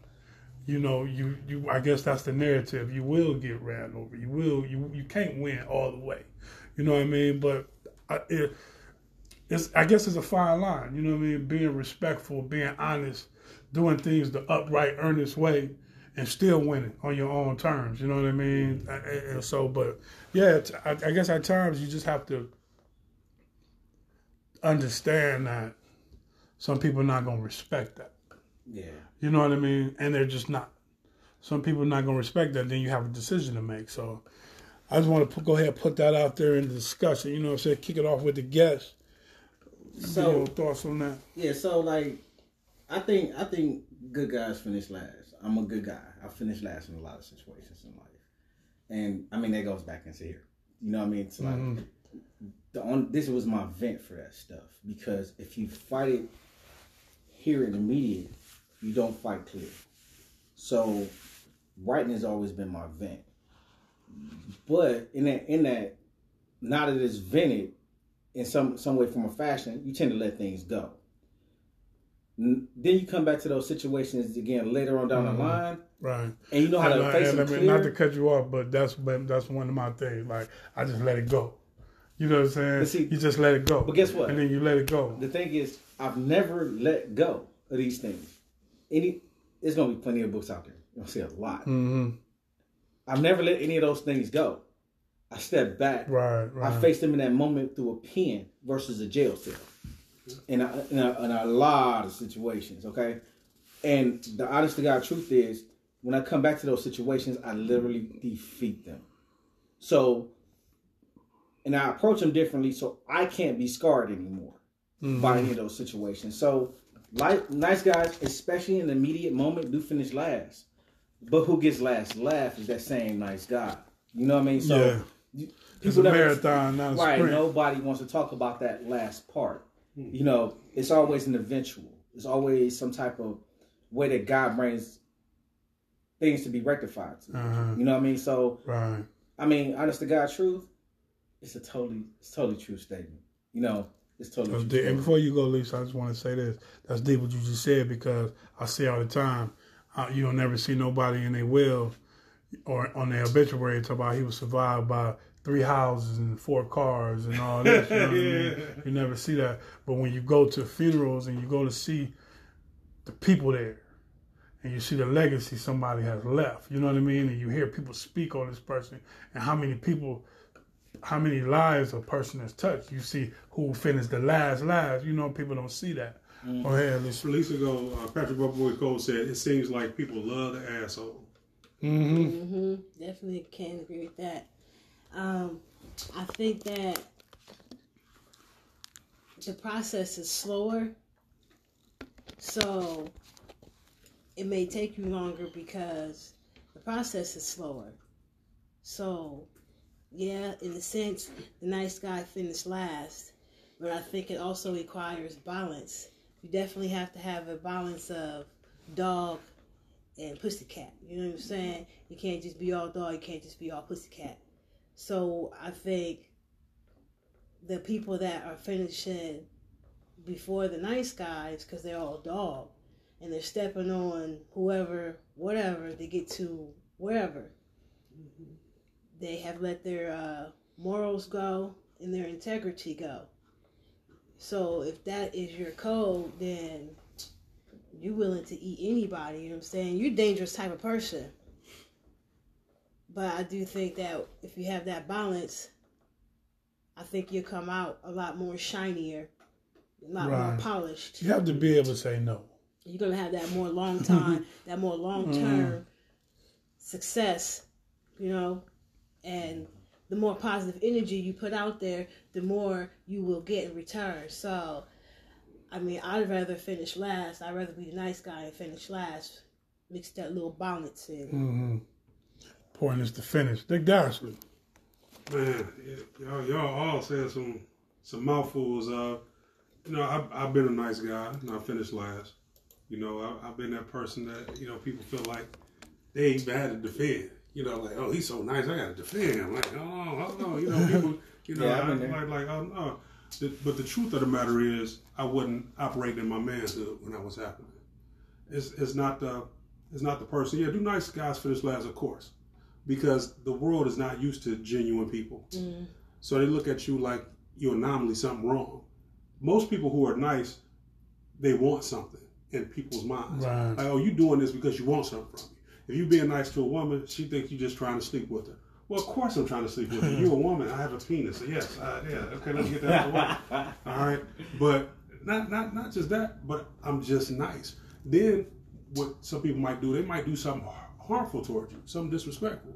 you know, you you I guess that's the narrative. You will get ran over. You will you you can't win all the way. You know what I mean? But I, it, it's I guess it's a fine line. You know what I mean? Being respectful, being honest, doing things the upright, earnest way, and still winning on your own terms. You know what I mean? Mm-hmm. And- And so, but yeah, I guess at times you just have to understand that some people are not going to respect that. Yeah. You know what I mean? And they're just not. Some people are not going to respect that. Then you have a decision to make. So I just want to put, go ahead and put that out there in the discussion. You know what I'm saying? Kick it off with the guests. So thoughts on that? yeah, so like, I think I think good guys finish last. I'm a good guy. I finish last in a lot of situations in life, and I mean that goes back into here. You know what I mean? It's like Mhm. the on this was my vent for that stuff because if you fight it here in the media, you don't fight clear. So writing has always been my vent. But in that in that now that it's vented in some some way, form, or fashion, you tend to let things go. Then you come back to those situations again later on down Mhm. the line, Right. and you know how And, to face and them I mean, not to cut you off, but that's that's one of my things. Like I just let it go. You know what I'm saying? See- you just let it go. but guess what? And then you let it go. The thing is, I've never let go of these things. Any, there's gonna be plenty of books out there. You'll see a lot. hmm I've never let any of those things go. I step back. Right. Right. I faced them in that moment through a pen versus a jail cell. In a, in a, in a lot of situations, okay? And the honest to God truth is, when I come back to those situations, I literally defeat them. So, and I approach them differently so I can't be scarred anymore mm-hmm. by any of those situations. So, like nice guys, especially in the immediate moment, do finish last. But who gets last laugh is that same nice guy. You know what I mean? So Yeah. you- It's a marathon, not a Right. sprint. Nobody wants to talk about that last part. You know, it's always an eventual. It's always some type of way that God brings things to be rectified. To. Uh-huh. You know what I mean? So, Right. I mean, honest to God, truth, it's a totally, it's totally true statement. You know, it's totally true. deep. And before you go, Lisa, I just want to say this. That's deep what you just said because I say all the time, uh, you don't never see nobody in their will or on their obituary, talk about he was survived by three houses and four cars and all this. You, know what I mean? You never see that. But when you go to funerals and you go to see the people there, and you see the legacy somebody has left, you know what I mean? And you hear people speak on this person and how many people, how many lives a person has touched. You see who finished the last lives. You know, people don't see that. Go ahead, listen. Release ago, uh, Patrick Buckboy Cole said, "It seems like people love the asshole." Mm-hmm. hmm Definitely can't agree with that. Um, I think that the process is slower, so it may take you longer because the process is slower. So, yeah, in a sense, the nice guy finished last, but I think it also requires balance. You definitely have to have a balance of dog and pussycat. You know what I'm saying? You can't just be all dog, you can't just be all pussycat. So I think the people that are finishing before the nice guys, because they're all dog, and they're stepping on whoever, whatever, they get to wherever. They have let their uh, morals go and their integrity go. So if that is your code, then you're willing to eat anybody, you know what I'm saying? You're a dangerous type of person. But I do think that if you have that balance, I think you'll come out a lot more shinier, a lot more polished. You have to be able to say no. You're gonna have that more long time, that more long term success, you know, and the more positive energy you put out there, the more you will get in return. So, I mean, I'd rather finish last. I'd rather be the nice guy and finish last. Mix that little balance in. Mm-hmm. Point is to finish. Dick Darsley. Man, y'all, y'all all said some some mouthfuls. Uh, you know, I've, I've been a nice guy, and I finished last. You know, I, I've been that person that you know people feel like they ain't bad to defend. You know, like oh he's so nice, I gotta defend him. Like oh no, oh no, you know people, you know, Yeah, I've I, been like like oh no. The- But the truth of the matter is, I wasn't operating in my manhood when that was happening. It's it's not the it's not the person. Yeah, do nice guys finish last, of course, because the world is not used to genuine people. So they look at you like you're anomaly, something wrong. Most people who are nice, they want something in people's minds. Right. Like, oh, you doing this because you want something from me. If you being nice to a woman, she thinks you just trying to sleep with her. Well, of course I'm trying to sleep with you. You're a woman. I have a penis. So yes, uh, yeah. Okay, let's get that out of the way. All right, but not not not just that, but I'm just nice. Then what some people might do, they might do something har- harmful towards you, something disrespectful,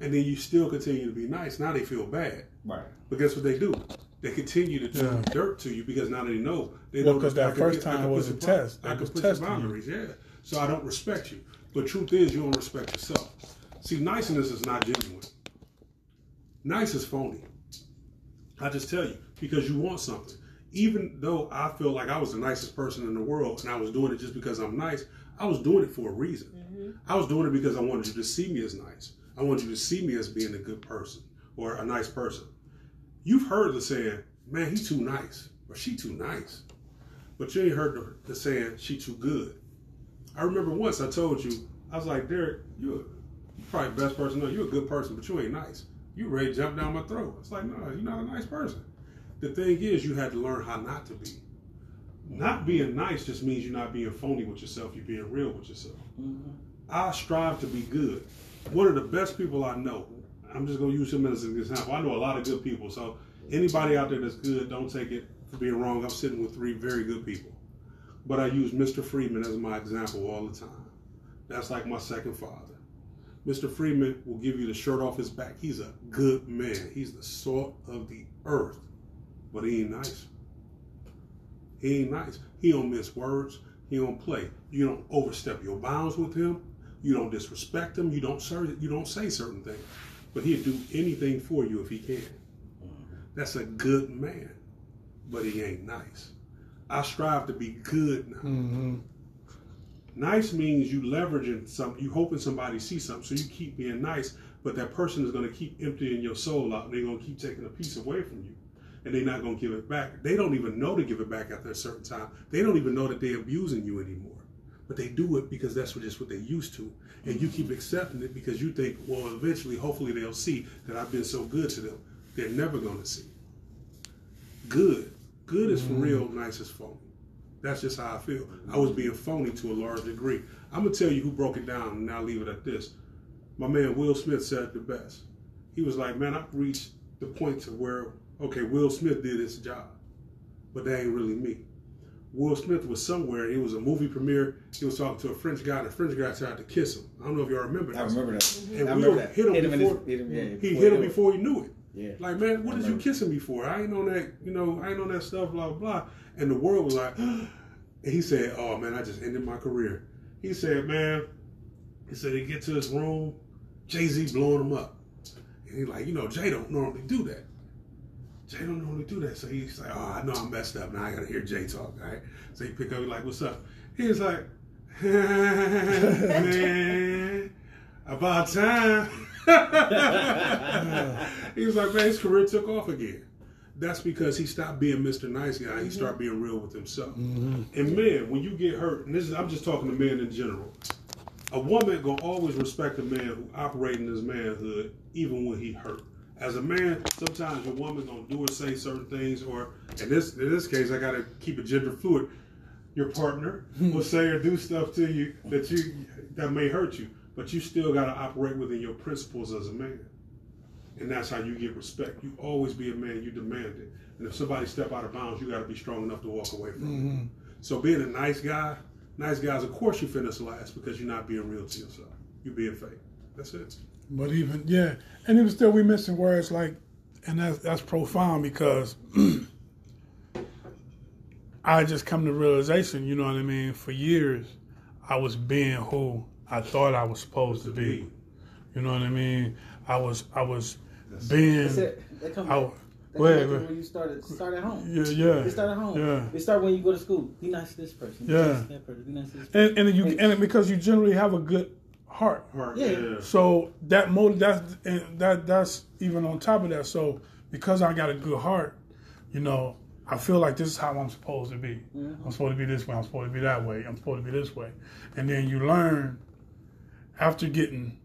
and then you still continue to be nice. Now they feel bad. Right. But guess what they do? They continue to do Yeah. dirt to you because now they know. They Well, know 'cause I that can first put- I time was a test. I could was put your testing you. boundaries, yeah. So I don't respect you. But truth is, you don't respect yourself. See, niceness is not genuine. Nice is phony. I just tell you because you want something. Even though I feel like I was the nicest person in the world and I was doing it just because I'm nice, I was doing it for a reason. I was doing it because I wanted you to see me as nice. I wanted you to see me as being a good person or a nice person. You've heard the saying, man, he's too nice or she too nice. But you ain't heard the, the saying, she too good. I remember once I told you, I was like, Derek, you're probably the best person. No, you're a good person, but you ain't nice. You ready to jump down my throat. It's like, no, you're not a nice person. The thing is, you had to learn how not to be. Not being nice just means you're not being phony with yourself. You're being real with yourself. Mm-hmm. I strive to be good. One of the best people I know, I'm just going to use him as an example. I know a lot of good people. So anybody out there that's good, don't take it for being wrong. I'm sitting with three very good people. But I use Mr. Freeman as my example all the time. That's like my second father. Mr. Freeman will give you the shirt off his back. He's a good man. He's the salt of the earth. But he ain't nice. He ain't nice. He don't miss words. He don't play. You don't overstep your bounds with him. You don't disrespect him. You don't you don't say certain things. But he'll do anything for you if he can. That's a good man. But he ain't nice. I strive to be good now. Mm-hmm. Nice means you leveraging something, you hoping somebody sees something, so you keep being nice, but that person is going to keep emptying your soul out, and they're going to keep taking a piece away from you, and they're not going to give it back. They don't even know to give it back after a certain time. They don't even know that they're abusing you anymore. But they do it because that's what just what they used to, and you keep accepting it because you think, well, eventually, hopefully, they'll see that I've been so good to them. They're never gonna see. Good, good is for real. Nice is phony. That's just how I feel. I was being phony to a large degree. I'm gonna tell you who broke it down, and I'll leave it at this. My man Will Smith said it the best. He was like, "Man, I've reached the point to where, okay, Will Smith did his job, but that ain't really me." Will Smith was somewhere. It was a movie premiere. He was talking to a French guy, and the French guy tried to kiss him. I don't know if y'all remember that. I remember that. Mhm. And I Will remember that. hit him in his- before hit him, yeah, he before hit him before he knew it. Yeah. Like, man, what I did you remember. kissing me for? I ain't on that, you know, I ain't on that stuff, blah, blah, blah. And the world was like, and he said, oh, man, I just ended my career. He said, man, he said he get to his room, Jay-Z blowing him up. And he's like, you know, Jay don't normally do that. Jay don't normally do that. So he's like, oh, I know I'm messed up. Now I got to hear Jay talk, all right? So he pick up, he's like, what's up? He's like, man, about time. he was like, man, his career took off again. That's because he stopped being Mr. Nice Guy. He started being real with himself. Mm-hmm. And men, when you get hurt, and this is I'm just talking to men in general. A woman gonna always respect a man who operate in his manhood, even when he hurt. As a man, sometimes your woman gonna do or say certain things, or in this in this case, I gotta keep it gender fluid. Your partner hmm. will say or do stuff to you that you that may hurt you, but you still gotta operate within your principles as a man. And that's how you get respect. You always be a man, you demand it. And if somebody step out of bounds, you got to be strong enough to walk away from it. Mm-hmm. So being a nice guy, nice guys, of course you finish last because you're not being real to yourself. You're being fake. That's it. But even yeah, and even still, we missing words like, and that's that's profound because I just come to realization. You know what I mean? For years, I was being who I thought I was supposed to be. You know what I mean? I was I was being. That's it. That come I, back. That go come ahead, back go to ahead. when you started start at home. Yeah, yeah. It start at home. Yeah. It start when you go to school. Be nice to this person. Be Yeah. nice to that person. Be nice to this person. And and you and because you generally have a good heart. Heart, Yeah. yeah. So that motive, that's and that that's even on top of that. So because I got a good heart, you know, I feel like this is how I'm supposed to be. Mm-hmm. I'm supposed to be this way. I'm supposed to be that way. I'm supposed to be this way. And then you learn after getting,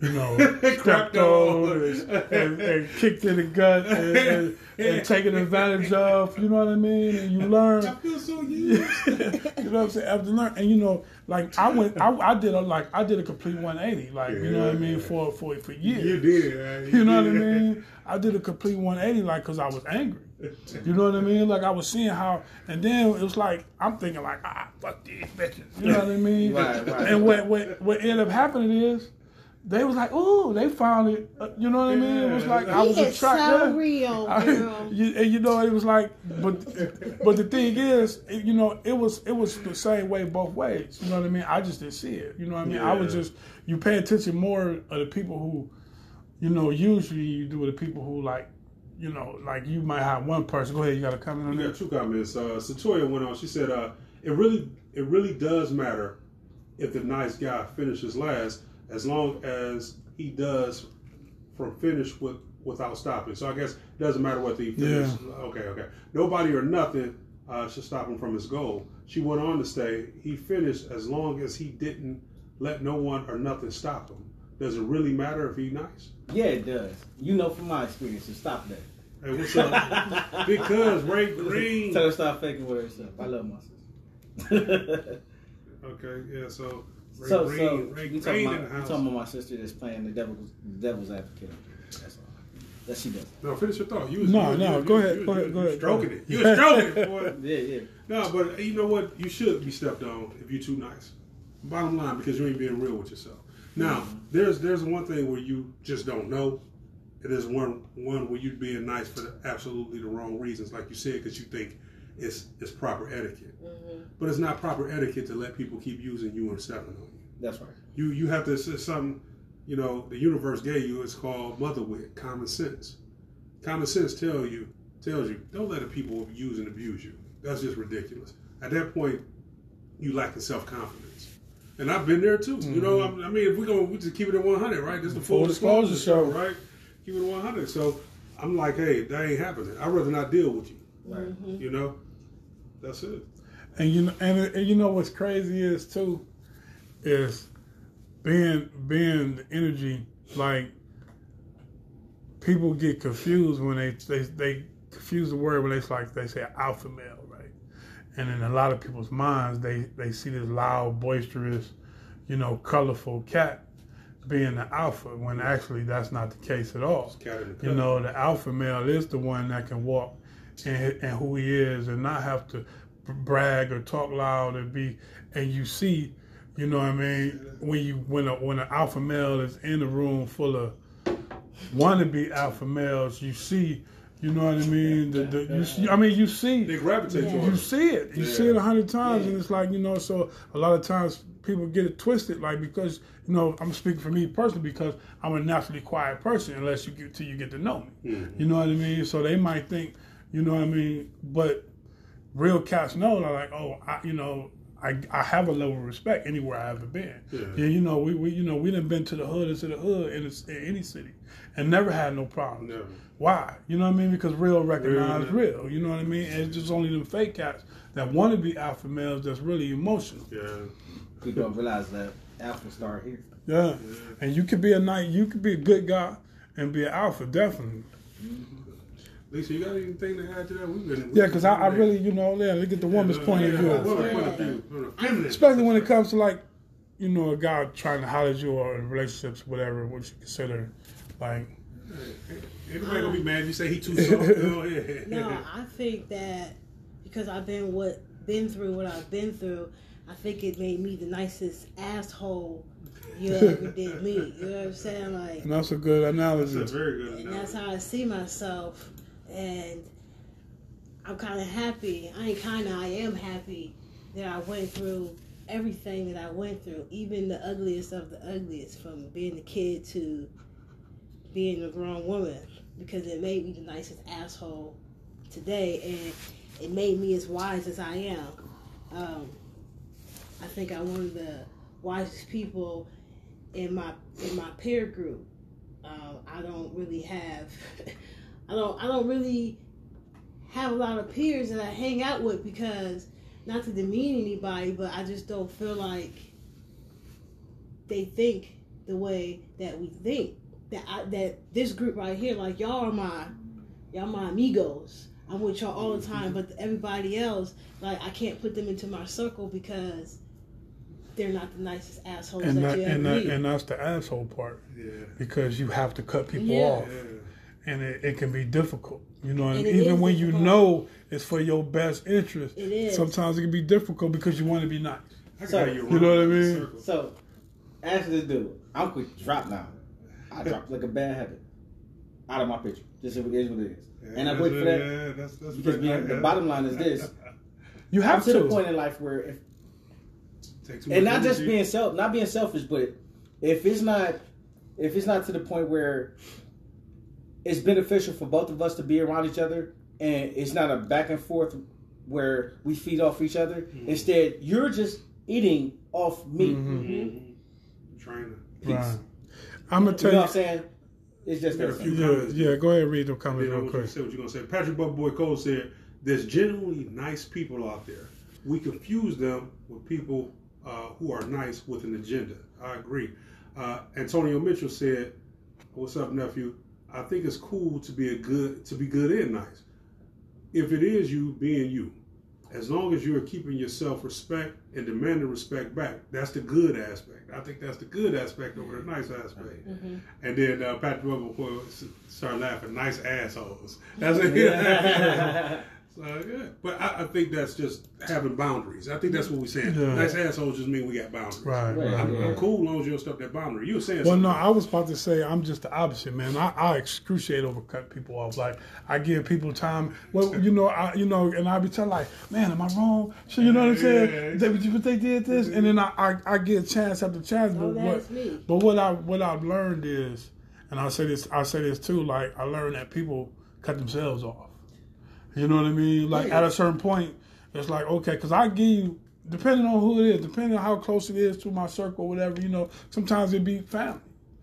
you know, stepped on and, and, and kicked in the gut and, and, and taken advantage of. You know what I mean? And you learn. I feel so used. you know what I'm saying? After learn, and you know, like I went, I, I did a like I did a complete 180, like you know what I mean, for for for years. you did. man. You know what I mean? I did a complete 180, like because I was angry. You know what I mean? Like I was seeing how, and then it was like I'm thinking like, ah, fuck these bitches. You know what I mean? Right, right. And what what what ended up happening is. They was like, oh, they found it. Uh, you know what I mean? It was like I He was is attracted. so real, I- girl. you, and you know, it was like, but but the thing is, it- you know, it was it was the same way both ways. You know what I mean? I just didn't see it. You know what I mean? I was just you pay attention more of the people who, you know, usually you do with the people who like, you know, like you might have one person. Go ahead, you got a comment on We that? got two comments. Uh, Satoya went on. She said, uh, "It really, it really does matter if the nice guy finishes last, as long as he does from finish with without stopping. So I guess it doesn't matter what the finish. Okay, okay. Nobody or nothing uh, should stop him from his goal. She went on to say he finished as long as he didn't let no one or nothing stop him. Does it really matter if he nice? Yeah, it does. You know from my experience. So stop that. Hey, what's up? because Ray Green. Tell her to stop faking with herself. I love my sister. Okay, yeah. So Ray so, Green, so Ray you Green talking, about, the you house. talking about my sister that's playing the devil's devil's advocate. That's all. That she does. No, finish your thought. You was, No, you, no, you, go you, ahead, you, go ahead, go ahead, Stroking go it. You was stroking it, boy. Yeah, yeah. No, but uh, you know what? You should be stepped on if you're too nice. Bottom line, because you ain't being real with yourself. Now, mm-hmm. there's there's one thing where you just don't know. And there's one one where you're being nice for the, absolutely the wrong reasons, like you said, because you think it's it's proper etiquette. Mm-hmm. But it's not proper etiquette to let people keep using you and stepping on you. That's right. You you have to it's something, you know, the universe gave you. It's called motherwit, common sense. Common sense tell you tells you don't let the people use and abuse you. That's just ridiculous. At that point, you lack the self confidence. And I've been there too. You know, I, I mean, if we're gonna we just keep it at 100, right? This the full, Full disclosure, disclosure show, show. right? Keep it at 100. So I'm like, hey, that ain't happening. I'd rather not deal with you. Right. You know, that's it. And you know, and, and you know what's crazy is too, is being being the energy like people get confused when they they they confuse the word when they like they say alpha male, right? And in a lot of people's minds, they they see this loud, boisterous, you know, colorful cat being the alpha when actually that's not the case at all. Cat in the You know, the alpha male is the one that can walk and, and who he is and not have to brag or talk loud and be. And you see, you know what I mean, when you when a when an alpha male is in a room full of wannabe alpha males, you see, you know what I mean. The, the, you see, I mean, you see, They gravitate Yeah. you see it. You Yeah. see it a hundred times, Yeah. and it's like you know. So a lot of times people get it twisted, like because you know I'm speaking for me personally because I'm a naturally quiet person unless you get till you get to know me. Mhm. You know what I mean? So they might think, you know what I mean, but real cats know they're like, oh, I, you know. I, I have a level of respect anywhere I ever been. Yeah. Yeah, you know, we, we you know we done been to the hood into the hood in, a, in any city and never had no problems. Never. Why? You know what I mean? Because real recognize Real, real. You know what I mean? And it's just only them fake cats that want to be alpha males that's really emotional. Yeah. People don't realize that alpha start here. Yeah. And you could be a night, you could be a good guy and be an alpha, definitely. Mm-hmm. Lisa, you got anything to add to that? We've been, Yeah, because I, I really, you know, yeah, look at the woman's point of view. Woman's point of view. From the feminine Especially when it comes to like, you know, a guy trying to holler at you or in relationships, whatever, what you consider like Everybody gonna be mad if you say he too soft. you know? Yeah. No, I think that because I've been what been through what I've been through, I think it made me the nicest asshole you ever did me. You know what I'm saying? Like, and that's a good That's analogy. a very good. and that's how I see myself. And I'm kind of happy. I ain't kind of. I am happy that I went through everything that I went through, even the ugliest of the ugliest, from being a kid to being a grown woman, because it made me the nicest asshole today, and it made me as wise as I am. Um, I think I'm one of the wisest people in my in my peer group. Um, I don't really have, I don't I don't really have a lot of peers that I hang out with because not to demean anybody, but I just don't feel like they think the way that we think. That I, that this group right here, like y'all are my y'all my amigos. I'm with y'all all the time, but everybody else, like I can't put them into my circle because they're not the nicest assholes And that that, you ever and that, and that's the asshole part Yeah. because you have to cut people Yeah. off. Yeah. And it, it can be difficult. You know, and And even is when you know it's for your best interest, It is. sometimes it can be difficult because you want to be nice. So- have You know what I mean? So, answer this dude. I'm quick drop now. I dropped like a bad habit out of my picture. This is what it is. Yeah, and I that's wait it, for that Yeah, that's, that's because pretty being, the bottom line is this. You I'm have to to. the point in life where if Take and much not just being self, not being selfish, but if it's not, if it's not to the point where it's beneficial for both of us to be around each other, and it's not a back and forth where we feed off each other. Mm-hmm. Instead, you're just eating off me. Mhm. Mhm. Trying to. Right. I'm gonna You tell know you. what I'm saying? It's just Got a few simple. Yeah, yeah. Go ahead, and read the I comments mean, I real want to quick. say what you're gonna say. Patrick Boy Cole said, "There's genuinely nice people out there. We confuse them with people uh, who are nice with an agenda." I agree. Uh, Antonio Mitchell said, "What's up, nephew? I think it's cool to be a good to be good and nice. If it is you being you, as long as you're keeping your self respect and demanding respect back, that's the good aspect. I think that's the good aspect over the nice aspect." And then uh, Patrick Bubble started laughing. Nice assholes. That's it. Yeah. yeah. But I, I think that's just having boundaries. I think that's what we're saying. Yeah. Nice assholes just mean we got boundaries. Right, Right, right, I'm, right. I'm cool as long as you don't step that boundary. You were saying Well, something. no, I was about to say I'm just the opposite, man. I, I excruciate over cut people off. Like I give people time. Well, you know, I you know, and I be telling like, man, am I wrong? So you know what I'm saying? Yeah. They, but they did this, and then I, I I get chance after chance. But Oh, that's what, me. but what I what I've learned is, and I say this I say this too. Like I learned that people cut themselves off. You know what I mean? Like at a certain point, it's like okay, because I give you. Depending on who it is, depending on how close it is to my circle, or whatever, you know, sometimes it be family.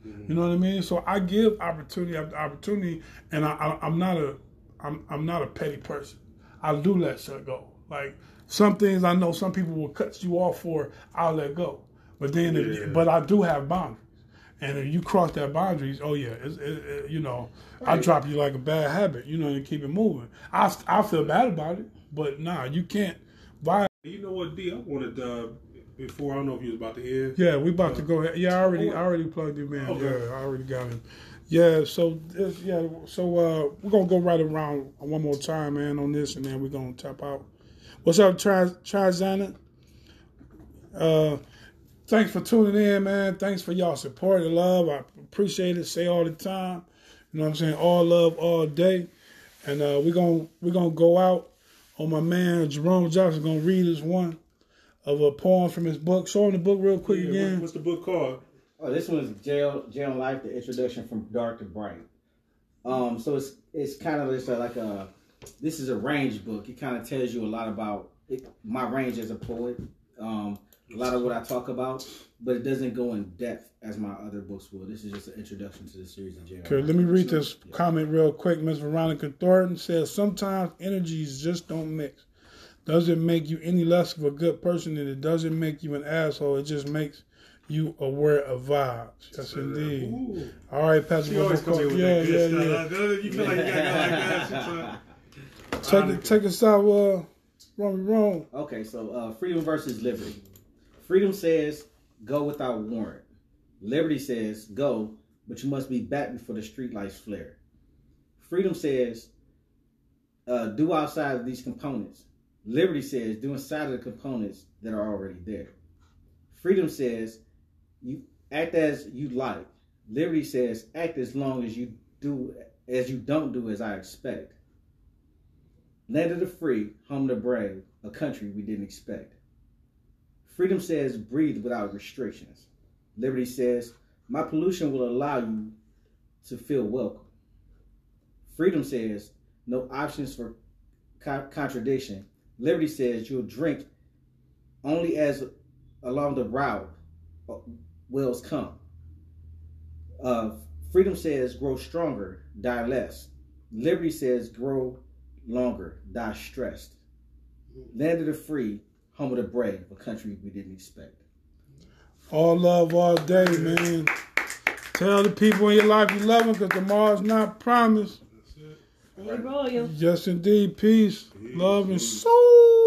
Mm-hmm. You know what I mean? So I give opportunity after opportunity, and I, I, I'm not a, I'm, I'm not a petty person. I do let shit go. Like some things I know some people will cut you off for. I'll let go. But then, Yeah. but I do have boundaries. And if you cross that boundaries, oh yeah, it's, it, it, you know, I drop you like a bad habit, you know, and keep it moving. I, I feel bad about it, but nah, you can't violate. You know what, D? I wanted uh, before. I don't know if you was about to end. Yeah, we about to go ahead. Yeah, I already, I already plugged him in. Okay. Yeah, I already got him. Yeah, so this, yeah, so uh, we're gonna go right around one more time, man, on this, and then we're gonna tap out. What's up, Try Trizana? Uh, thanks for tuning in, man. Thanks for y'all support and love. I appreciate it. Say all the time. You know what I'm saying? All love, all day. And uh, we're gonna we're gonna go out on my man Jerome Johnson. Gonna read us one of a poem from his book. Show him the book real quick Yeah, again. what's, what's the book called? Oh, this one's Jail Jail Life: The Introduction from Dark to Bright. Um, so it's it's kind of just a, like a this is a range book. It kind of tells you a lot about it, my range as a poet. Um, a lot of what I talk about, but it doesn't go in depth as my other books will. This is just an introduction to the series of Jail. Okay, let me read this yeah. comment real quick. Ms. Veronica Thornton says sometimes energies just don't mix. Doesn't make you any less of a good person, and it doesn't make you an asshole. It just makes you aware of vibes. Yes, indeed. Ooh. All right, Pastor. She always Bubba come in with yeah, that yeah, good yeah. stuff. You feel like you gotta go like that sometimes. Take it, take us out, uh, Romy Rome. Okay, so uh, freedom versus liberty. Freedom says go without warrant. Liberty says go, but you must be back before the streetlights flare. Freedom says uh, do outside of these components. Liberty says do inside of the components that are already there. Freedom says you act as you like. Liberty says act as long as you do as you don't do as I expect. Land of the free, home of the brave, a country we didn't expect. Freedom says breathe without restrictions. Liberty says my pollution will allow you to feel welcome. Freedom says no options for co- contradiction. Liberty says you'll drink only as along the route wells come. Uh, freedom says grow stronger, die less. Liberty says grow longer, die stressed. Land of the free, home of the brave, a country we didn't expect. All love, all day, man. Tell the people in your life you love them because tomorrow's not promised. Stay royal. Yes, indeed. Peace, love, and soul.